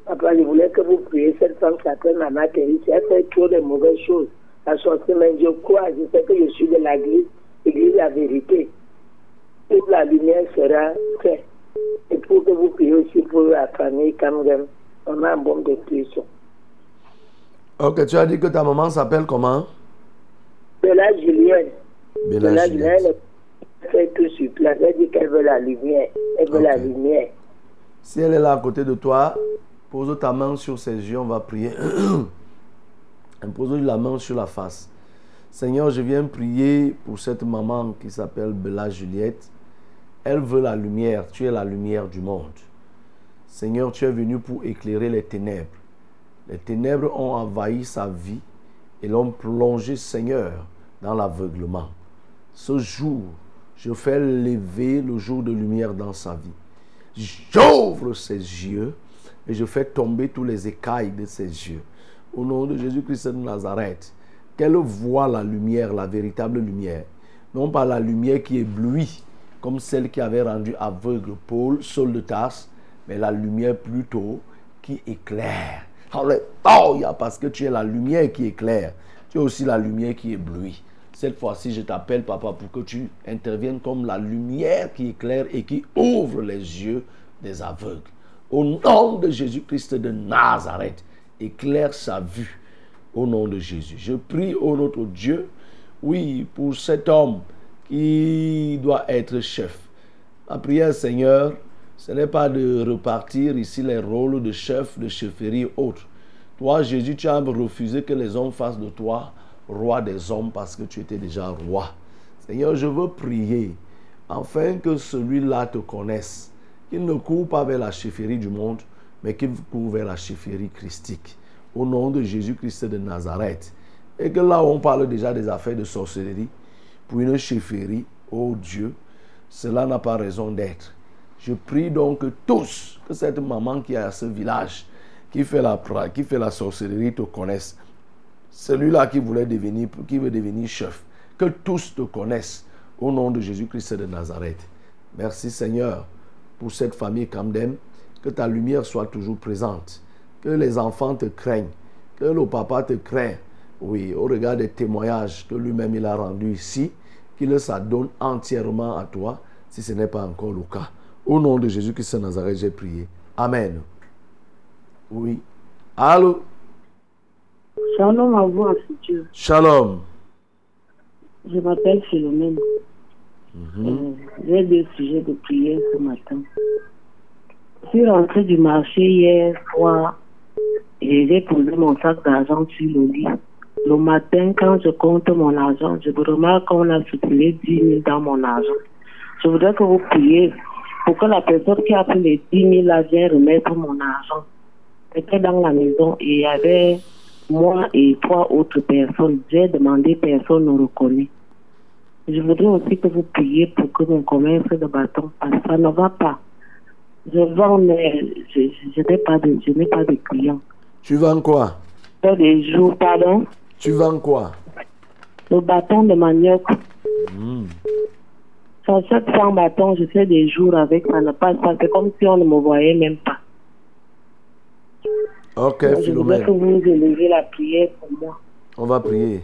Papa, je voulais que vous priez. Cette femme s'appelle Maman Thérèse. Elle fait trop de mauvaises choses. La sortie, mais je crois, je sais que je suis de l'église, l'église la vérité. Toute la lumière sera faite. Et pour que vous priez aussi pour la famille a un bon de Christ. Ok, tu as dit que ta maman s'appelle comment? Bella Julienne. Bella Bella. Julienne elle fait tout sur place. Elle dit qu'elle veut la lumière. Elle veut la lumière. Si elle est là à côté de toi, pose ta main sur ses yeux, on va prier. pose la main sur la face. Seigneur, je viens prier pour cette maman qui s'appelle Bella Juliette. Elle veut la lumière. Tu es la lumière du monde. Seigneur, tu es venu pour éclairer les ténèbres. Les ténèbres ont envahi sa vie et l'ont plongé, Seigneur, dans l'aveuglement. Ce jour, je fais lever le jour de lumière dans sa vie. J'ouvre ses yeux et je fais tomber tous les écailles de ses yeux. Au nom de Jésus-Christ de Nazareth, qu'elle voit la lumière, la véritable lumière? Non pas la lumière qui éblouit, comme celle qui avait rendu aveugle Paul, Saul de Tarse, mais la lumière plutôt qui éclaire. Alléluia, parce que tu es la lumière qui éclaire. Tu es aussi la lumière qui éblouit. Cette fois-ci, je t'appelle, papa, pour que tu interviennes comme la lumière qui éclaire et qui ouvre les yeux des aveugles. Au nom de Jésus-Christ de Nazareth, éclaire sa vue. Au nom de Jésus. Je prie au notre Dieu, oui, pour cet homme qui doit être chef. Ma prière, Seigneur, ce n'est pas de repartir ici les rôles de chef, de chefferie autres. Toi, Jésus, tu as refusé que les hommes fassent de toi roi des hommes parce que tu étais déjà roi. Seigneur, je veux prier afin que celui-là te connaisse, qu'il ne court pas vers la chefferie du monde, mais qu'il court vers la chefferie christique. Au nom de Jésus-Christ de Nazareth. Et que là on parle déjà des affaires de sorcellerie, pour une chefferie, oh Dieu, cela n'a pas raison d'être. Je prie donc que tous, que cette maman qui est à ce village, qui fait la, qui fait la sorcellerie, te connaisse. Celui-là qui voulait devenir, qui veut devenir chef, que tous te connaissent au nom de Jésus-Christ de Nazareth. Merci Seigneur pour cette famille Camden. Que ta lumière soit toujours présente. Que les enfants te craignent. Que le papa te craint. Oui, au regard des témoignages que lui-même il a rendus ici, qu'il s'adonne entièrement à toi, si ce n'est pas encore le cas. Au nom de Jésus-Christ de Nazareth, j'ai prié. Amen. Oui. Allô? Shalom à vous, Dieu. Shalom. Je m'appelle Philomène. Mhm. Euh, J'ai deux sujets de prière ce matin. Je suis rentrée du marché hier soir j'ai posé mon sac d'argent sur le lit. Le matin, quand je compte mon argent, je remarque qu'on a supprimé 10 000 dans mon argent. Je voudrais que vous priez pour que la personne qui a pris les 10 000 là vienne remettre mon argent. J'étais dans la maison et il y avait moi et trois autres personnes. J'ai demandé, personne ne reconnaît. Je voudrais aussi que vous priez pour que mon commerce de bâton, parce que ça ne va pas. Je vends, mais pas je n'ai pas de clients. Tu vends quoi? Des jours, pardon, Tu vends quoi? le bâton de manioc. Hmm. Sur 700 bâtons, je fais des jours avec, ça ne passe pas. C'est comme si on ne me voyait même pas. Ok, je Philomène. que vous élevez la prière pour moi. On va prier.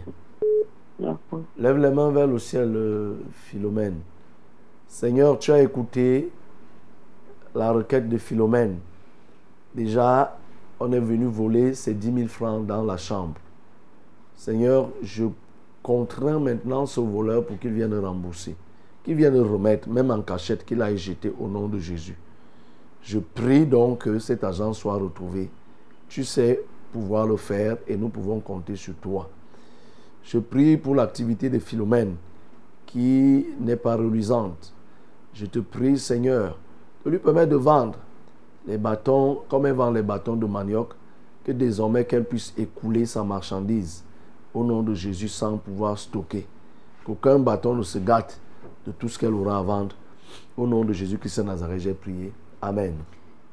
Lève les mains vers le ciel, euh, Philomène. Seigneur, tu as écouté la requête de Philomène. Déjà, on est venu voler ces 10 000 francs dans la chambre. Seigneur, je contrains maintenant ce voleur pour qu'il vienne rembourser, qu'il vienne remettre, même en cachette, qu'il aille jeter au nom de Jésus. Je prie donc que cet argent soit retrouvé. Tu sais pouvoir le faire et nous pouvons compter sur toi. Je prie pour l'activité de Philomène qui n'est pas reluisante. Je te prie, Seigneur, de lui permettre de vendre les bâtons, comme elle vend les bâtons de manioc, que désormais qu'elle puisse écouler sa marchandise au nom de Jésus sans pouvoir stocker. Qu'aucun bâton ne se gâte de tout ce qu'elle aura à vendre. Au nom de Jésus-Christ de Nazareth, j'ai prié. Amen.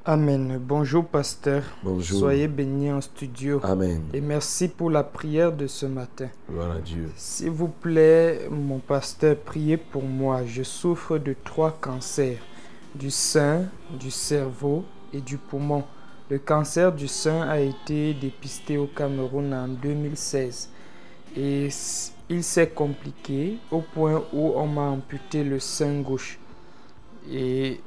Amen. Bonjour, pasteur. Bonjour. Soyez bénis en studio. Amen. Et merci pour la prière de ce matin. Gloire à Dieu. S'il vous plaît, mon pasteur, priez pour moi. Je souffre de trois cancers, du sein, du cerveau et du poumon. Le cancer du sein a été dépisté au Cameroun en 2016 et il s'est compliqué au point où on m'a amputé le sein gauche. Et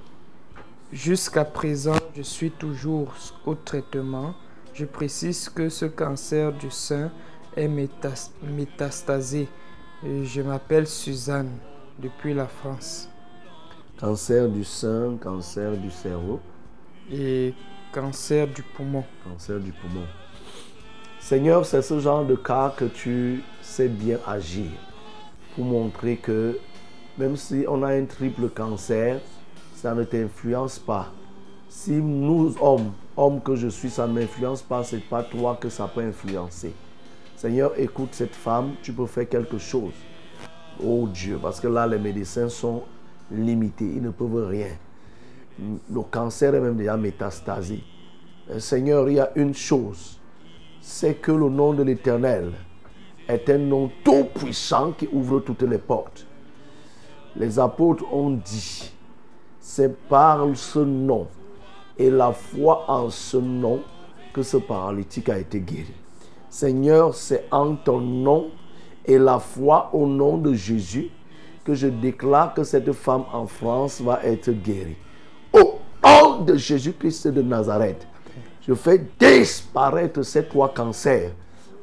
jusqu'à présent, je suis toujours au traitement. Je précise que ce cancer du sein est métas- métastasé. Je m'appelle Suzanne depuis la France. Cancer du sein, cancer du cerveau. Et cancer du poumon. Cancer du poumon. Seigneur, c'est ce genre de cas que tu sais bien agir pour montrer que même si on a un triple cancer, ça ne t'influence pas. Si nous, hommes, hommes que je suis, ça ne m'influence pas, c'est pas toi que ça peut influencer. Seigneur, écoute cette femme, tu peux faire quelque chose. Oh Dieu, parce que là, les médecins sont limités, ils ne peuvent rien. Le cancer est même déjà métastasé. Euh, Seigneur, il y a une chose, c'est que le nom de l'Éternel est un nom tout puissant qui ouvre toutes les portes. Les apôtres ont dit, c'est par ce nom et la foi en ce nom que ce paralytique a été guéri. Seigneur, c'est en ton nom et la foi au nom de Jésus que je déclare que cette femme en France va être guérie. Au nom de Jésus-Christ de Nazareth, je fais disparaître ces trois cancers.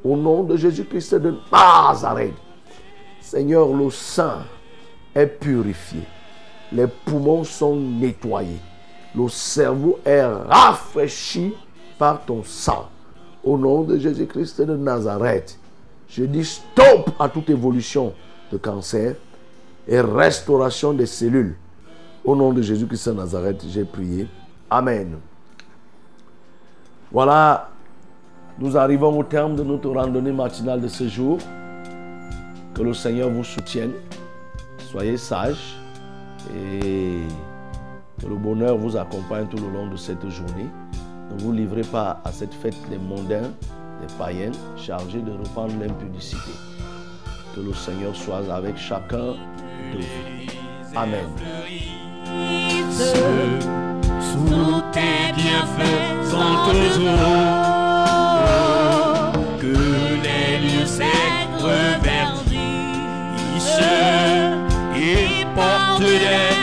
Au nom de Jésus-Christ de Nazareth. Seigneur, le sang est purifié. Les poumons sont nettoyés. Le cerveau est rafraîchi par ton sang. Au nom de Jésus-Christ de Nazareth, je dis stop à toute évolution de cancer et restauration des cellules. Au nom de Jésus-Christ de Nazareth, j'ai prié. Amen. Voilà, nous arrivons au terme de notre randonnée matinale de ce jour. Que le Seigneur vous soutienne. Soyez sages et que le bonheur vous accompagne tout le long de cette journée. Ne vous livrez pas à cette fête des mondains, des païens, chargés de reprendre l'impudicité. Que le Seigneur soit avec chacun de vous. Amen. Sous tes bienfaisants eaux, que les lieux secs reverdissent et portent des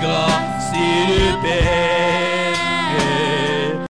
pluie,